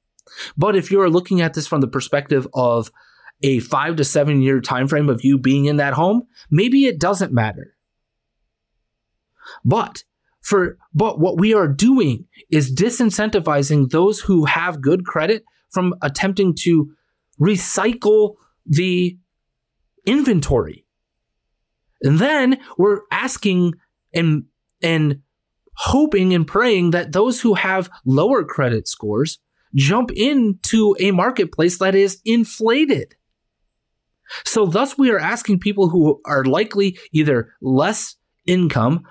But if you're looking at this from the perspective of a five to seven year time frame of you being in that home, maybe it doesn't matter. But for but what we are doing is disincentivizing those who have good credit from attempting to recycle the inventory. And then we're asking and and hoping and praying that those who have lower credit scores jump into a marketplace that is inflated. So, thus, we are asking people who are likely either less income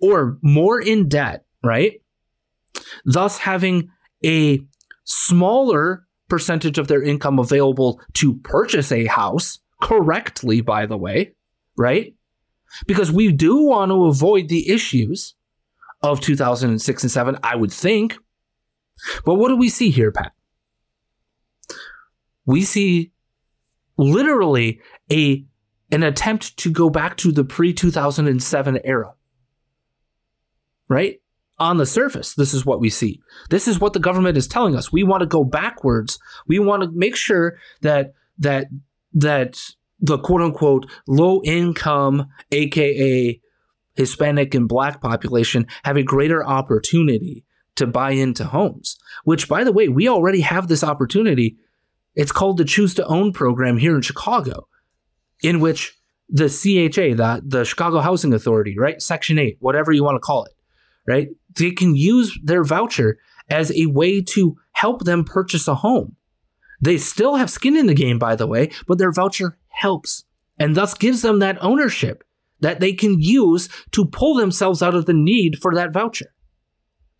or more in debt, right? Thus, having a smaller percentage of their income available to purchase a house correctly, by the way, right? Because we do want to avoid the issues of 2006 and 7, I would think. But what do we see here, Pat? We see literally a an attempt to go back to the pre 2007 era. Right? On the surface, this is what we see. This is what the government is telling us. We want to go backwards. We want to make sure that that that the quote unquote low income, aka Hispanic and black population, have a greater opportunity to buy into homes. Which, by the way, we already have this opportunity it's called the Choose to Own program here in Chicago, in which the CHA, the, the Chicago Housing Authority, right? Section 8, whatever you want to call it, right? They can use their voucher as a way to help them purchase a home. They still have skin in the game, by the way, but their voucher helps and thus gives them that ownership that they can use to pull themselves out of the need for that voucher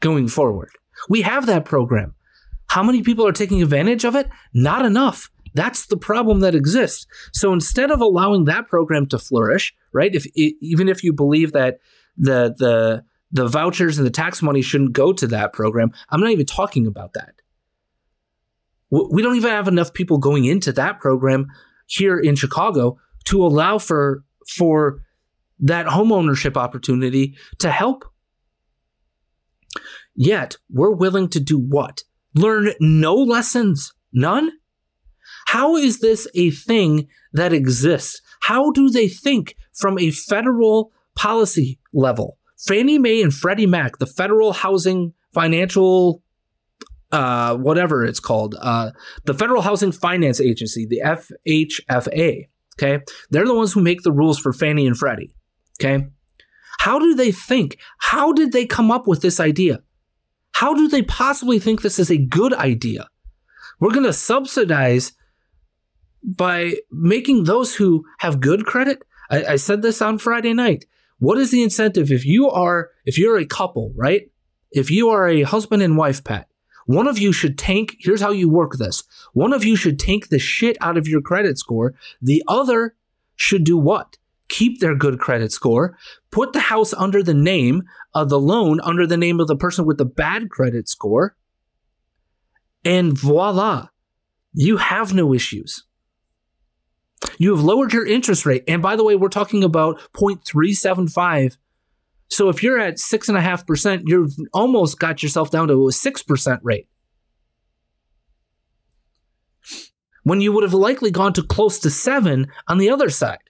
going forward. We have that program. How many people are taking advantage of it? Not enough. That's the problem that exists. So instead of allowing that program to flourish, right? If even if you believe that the the the vouchers and the tax money shouldn't go to that program, I'm not even talking about that. We don't even have enough people going into that program here in Chicago to allow for for that homeownership opportunity to help. Yet, we're willing to do what? learn no lessons? None? How is this a thing that exists? How do they think from a federal policy level? Fannie Mae and Freddie Mac, the federal housing financial uh, whatever it's called, uh, the Federal Housing Finance Agency, the FHFA. Okay. They're the ones who make the rules for Fannie and Freddie. Okay. How do they think? How did they come up with this idea? How do they possibly think this is a good idea? We're going to subsidize by making those who have good credit. I, I said this on Friday night. What is the incentive if you are, if you're a couple, right? If you are a husband and wife, Pat, one of you should tank. Here's how you work this. One of you should tank the shit out of your credit score. The other should do what? Keep their good credit score, put the house under the name of the loan, under the name of the person with the bad credit score, and voila, you have no issues. You have lowered your interest rate. And by the way, we're talking about 0.375 so if you're at six and a half percent, you've almost got yourself down to a six percent rate. When you would have likely gone to close to seven on the other side.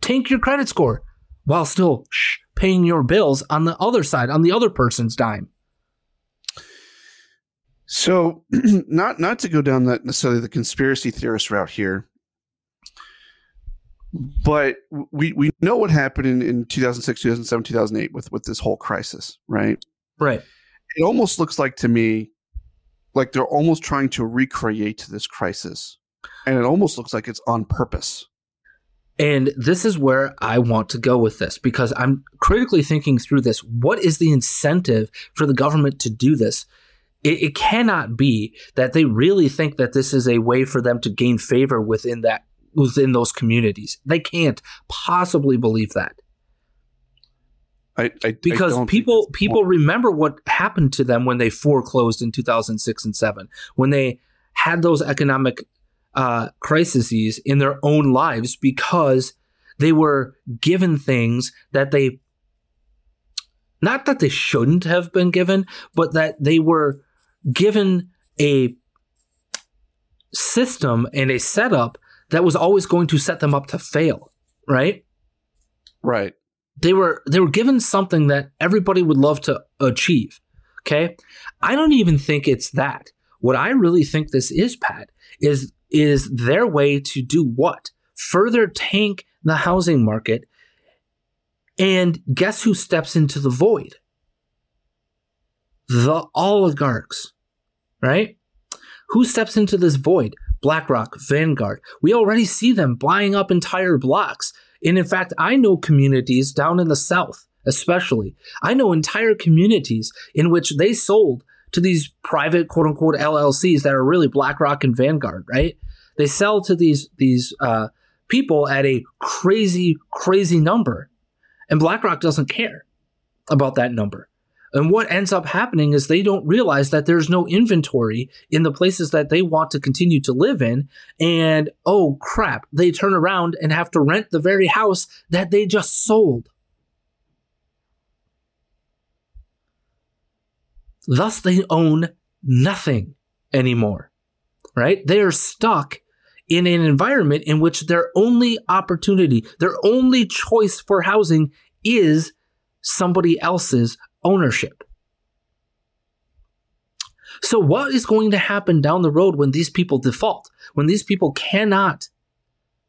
Tank your credit score while still shh, paying your bills on the other side, on the other person's dime. So, *clears throat* not not to go down that necessarily the conspiracy theorist route here, but we we know what happened in, in 2006 2007 2008 with with this whole crisis right? Right. It almost looks like to me like they're almost trying to recreate this crisis and it almost looks like it's on purpose and this is where I want to go with this because I'm critically thinking through this. What is the incentive for the government to do this? It, it, cannot be that they really think that this is a way for them to gain favor within that within those communities. They can't possibly believe that. I, I, because I people people remember what happened to them when they foreclosed in 2006 and 7 when they had those economic uh, crises in their own lives because they were given things that they not that they shouldn't have been given but that they were given a system and a setup that was always going to set them up to fail, right? Right. They were they were given something that everybody would love to achieve. Okay? I don't even think it's that. What I really think this is, Pat, is is their way to do what? Further tank the housing market. And guess who steps into the void? The oligarchs, right? Who steps into this void? BlackRock, Vanguard. We already see them buying up entire blocks. And in fact, I know communities down in the South, especially. I know entire communities in which they sold to these private quote unquote LLCs that are really BlackRock and Vanguard, right? They sell to these, these, uh, people at a crazy, crazy number. And BlackRock doesn't care about that number. And what ends up happening is they don't realize that there's no inventory in the places that they want to continue to live in. And oh crap, they turn around and have to rent the very house that they just sold. Thus, they own nothing anymore, right? They are stuck in an environment in which their only opportunity, their only choice for housing is somebody else's ownership. So, what is going to happen down the road when these people default? When these people cannot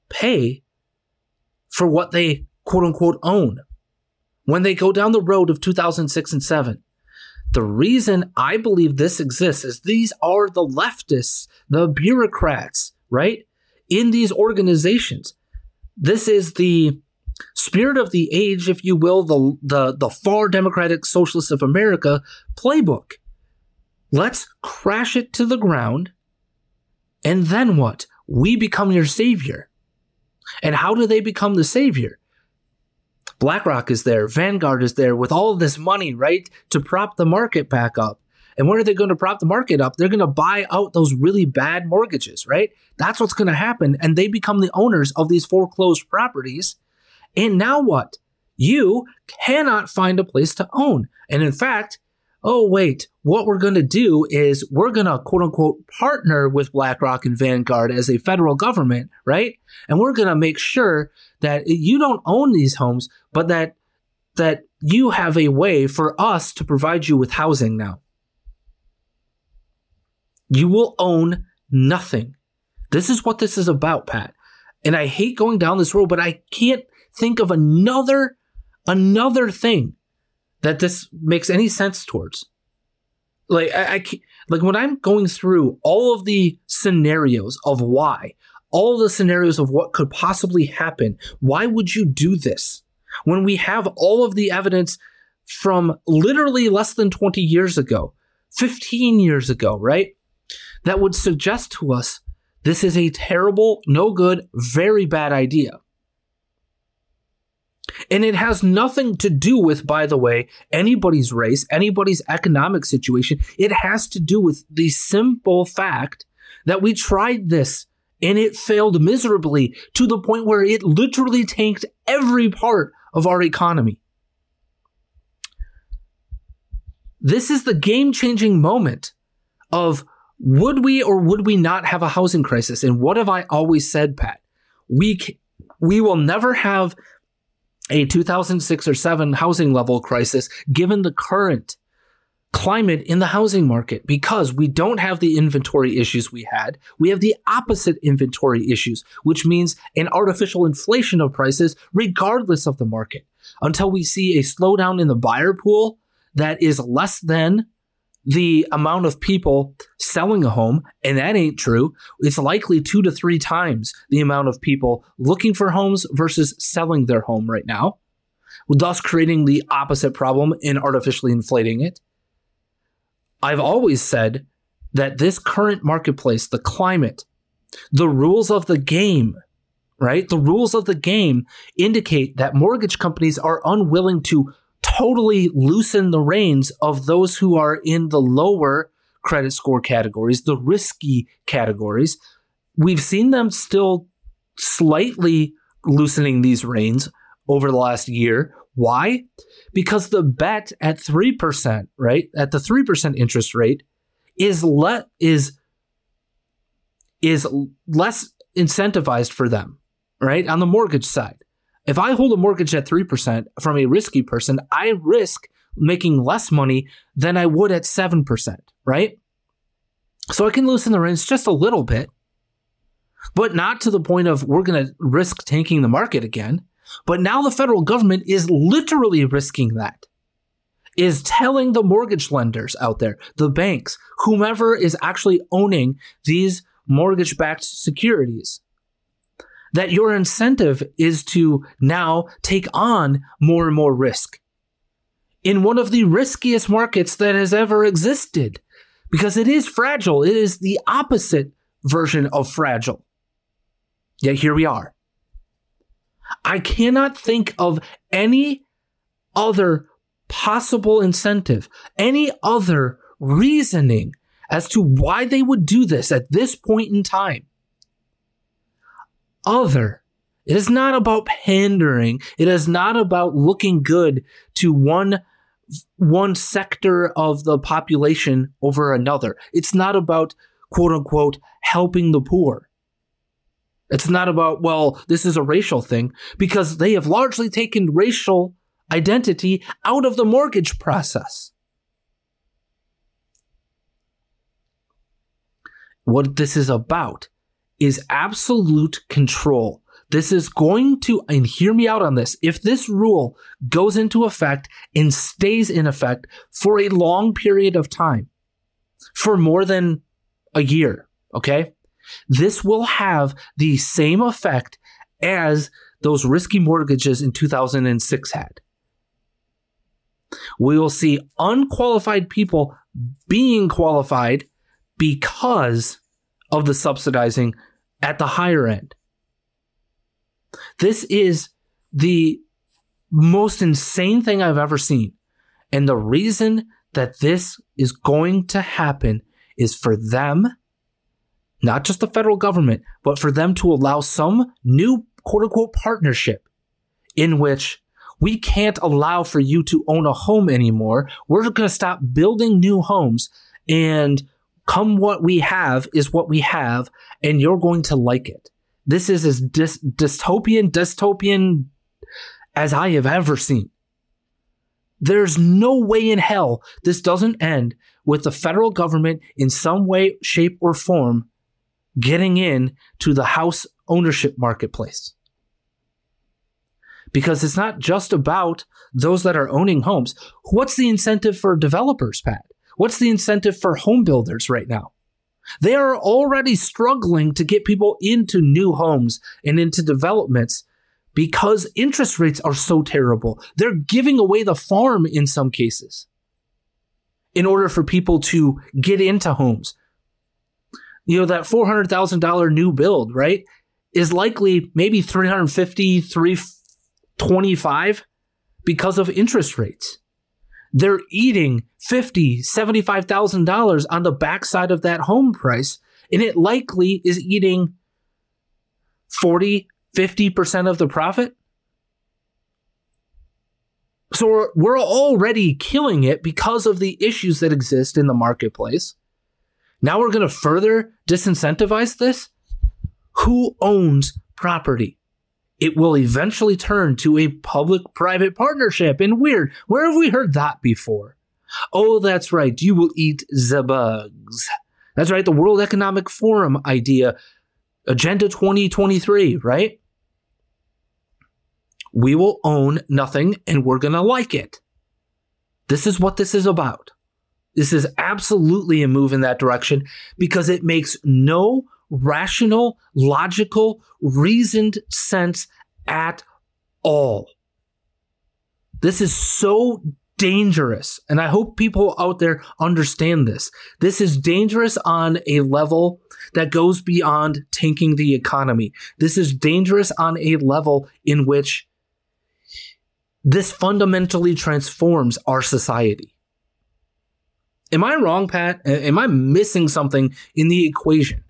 pay for what they quote unquote own? When they go down the road of 2006 and 7? The reason I believe this exists is these are the leftists, the bureaucrats, right? In these organizations. This is the spirit of the age, if you will, the, the, the far democratic socialists of America playbook. Let's crash it to the ground. And then what? We become your savior. And how do they become the savior? BlackRock is there, Vanguard is there with all this money, right, to prop the market back up. And what are they going to prop the market up? They're going to buy out those really bad mortgages, right? That's what's going to happen. And they become the owners of these foreclosed properties. And now what? You cannot find a place to own. And in fact, oh, wait, what we're going to do is we're going to quote unquote partner with BlackRock and Vanguard as a federal government, right? And we're going to make sure that you don't own these homes, but that that you have a way for us to provide you with housing now. You will own nothing. This is what this is about, Pat. And I hate going down this road, but I can't think of another another thing that this makes any sense towards. Like I, I like when I'm going through all of the scenarios of why, all the scenarios of what could possibly happen. Why would you do this when we have all of the evidence from literally less than 20 years ago, 15 years ago, right? That would suggest to us this is a terrible, no good, very bad idea. And it has nothing to do with, by the way, anybody's race, anybody's economic situation. It has to do with the simple fact that we tried this and it failed miserably to the point where it literally tanked every part of our economy. This is the game changing moment of would we or would we not have a housing crisis? And what have I always said, Pat? We, we will never have a 2006 or 7 housing level crisis given the current climate in the housing market because we don't have the inventory issues we had. We have the opposite inventory issues, which means an artificial inflation of prices regardless of the market until we see a slowdown in the buyer pool that is less than the amount of people selling a home, and that ain't true. It's likely two to three times the amount of people looking for homes versus selling their home right now, thus creating the opposite problem in artificially inflating it. I've always said that this current marketplace, the climate, the rules of the game, right? The rules of the game indicate that mortgage companies are unwilling to totally loosen the reins of those who are in the lower credit score categories, the risky categories. We've seen them still slightly loosening these reins over the last year. Why? Because the bet at 3%, right? At the 3% interest rate is let is is less incentivized for them, right? On the mortgage side. If I hold a mortgage at 3% from a risky person, I risk making less money than I would at 7%, right? So I can loosen the reins just a little bit, but not to the point of we're going to risk tanking the market again. But now the federal government is literally risking that. Is telling the mortgage lenders out there, the banks, whomever is actually owning these mortgage backed securities, that your incentive is to now take on more and more risk in one of the riskiest markets that has ever existed because it is fragile. It is the opposite version of fragile. Yet here we are. I cannot think of any other possible incentive, any other reasoning as to why they would do this at this point in time other. It is not about pandering. It is not about looking good to one one sector of the population over another. It's not about quote unquote helping the poor. It's not about, well, this is a racial thing because they have largely taken racial identity out of the mortgage process. What this is about is absolute control. This is going to, and hear me out on this, if this rule goes into effect and stays in effect for a long period of time, for more than a year, okay, this will have the same effect as those risky mortgages in 2006 had. We will see unqualified people being qualified because of the subsidizing at the higher end. This is the most insane thing I've ever seen. And the reason that this is going to happen is for them, not just the federal government, but for them to allow some new quote unquote partnership in which we can't allow for you to own a home anymore. We're going to stop building new homes and come what we have is what we have, and you're going to like it. This is as dys- dystopian, dystopian as I have ever seen. There's no way in hell this doesn't end with the federal government in some way, shape, or form getting in to the house ownership marketplace. Because it's not just about those that are owning homes. What's the incentive for developers, Pat? What's the incentive for home builders right now? They are already struggling to get people into new homes and into developments because interest rates are so terrible. They're giving away the farm in some cases in order for people to get into homes. You know, that $400,000 new build, right, is likely maybe 350, 325 because of interest rates. They're eating fifty, seventy-five thousand dollars on the backside of that home price, and it likely is eating 40, 50% of the profit. So we're, we're already killing it because of the issues that exist in the marketplace. Now we're going to further disincentivize this. Who owns property? It will eventually turn to a public private partnership. And weird, where have we heard that before? Oh, that's right. You will eat the bugs. That's right. The World Economic Forum idea, Agenda 2023, right? We will own nothing and we're going to like it. This is what this is about. This is absolutely a move in that direction because it makes no rational, logical, reasoned sense at all. This is so dangerous. And I hope people out there understand this. This is dangerous on a level that goes beyond tanking the economy. This is dangerous on a level in which this fundamentally transforms our society. Am I wrong, Pat? Am I missing something in the equation?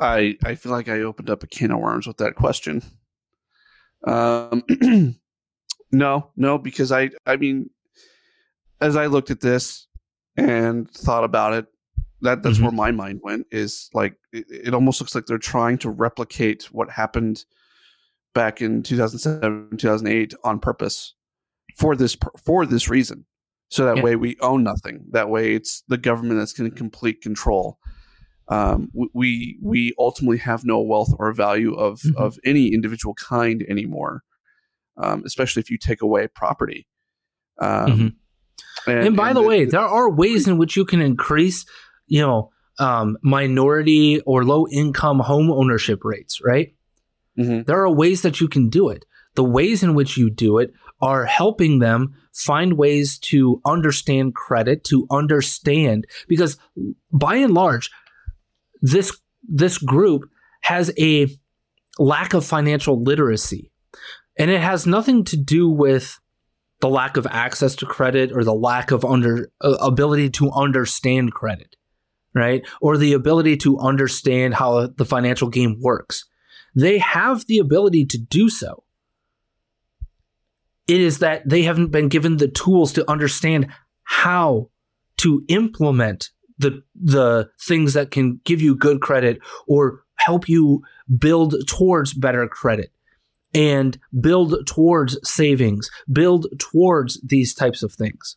I I feel like I opened up a can of worms with that question. Um, *clears throat* no, no, because I I mean, as I looked at this and thought about it, that that's mm-hmm. where my mind went. Is like it, it almost looks like they're trying to replicate what happened back in 2007 2008 on purpose for this for this reason so that yeah. way we own nothing that way it's the government that's going to complete control um, we we ultimately have no wealth or value of mm-hmm. of any individual kind anymore um, especially if you take away property um, mm-hmm. and, and, by and the, the way there are ways in which you can increase you know um, minority or low income home ownership rates right Mm-hmm. There are ways that you can do it. The ways in which you do it are helping them find ways to understand credit, to understand, because by and large, this, this group has a lack of financial literacy. And it has nothing to do with the lack of access to credit or the lack of under uh, ability to understand credit, right? Or the ability to understand how the financial game works. They have the ability to do so. It is that they haven't been given the tools to understand how to implement the the things that can give you good credit or help you build towards better credit and build towards savings, build towards these types of things.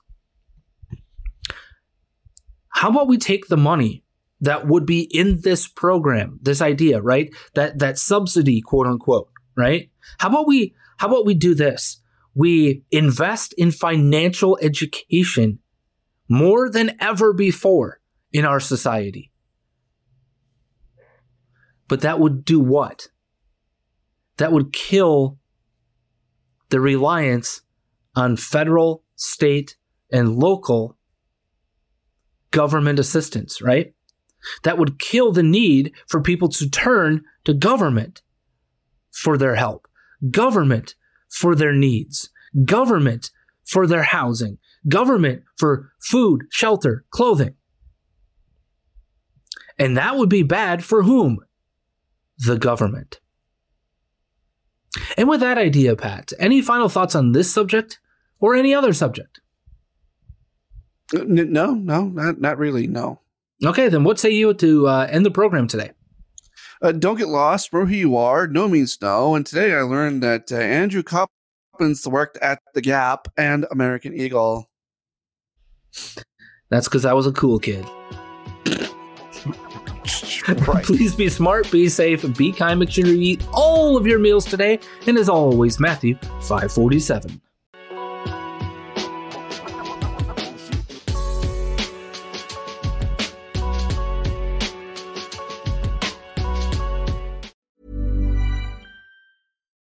How about we take the money that would be in this program, this idea, right? That that subsidy, quote unquote, right? How about we how about we do this? We invest in financial education more than ever before in our society. But that would do what? That would kill the reliance on federal, state, and local government assistance, right? that would kill the need for people to turn to government for their help, government for their needs, government for their housing, government for food, shelter, clothing. And that would be bad for whom? The government. And with that idea, Pat, any final thoughts on this subject or any other subject? No, no, not not really. No. Okay, then what say you to uh, end the program today? Uh, don't get lost. Remember who you are. No means no. And today I learned that uh, Andrew Robbins worked at The Gap and American Eagle. That's because I was a cool kid. Right. *laughs* Please be smart, be safe, be kind. Make sure you eat all of your meals today. And as always, Matthew 547.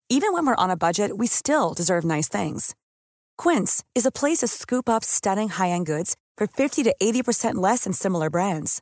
Even when we're on a budget, we still deserve nice things. Quince is a place to scoop up stunning high-end goods for 50 to 80% less than similar brands.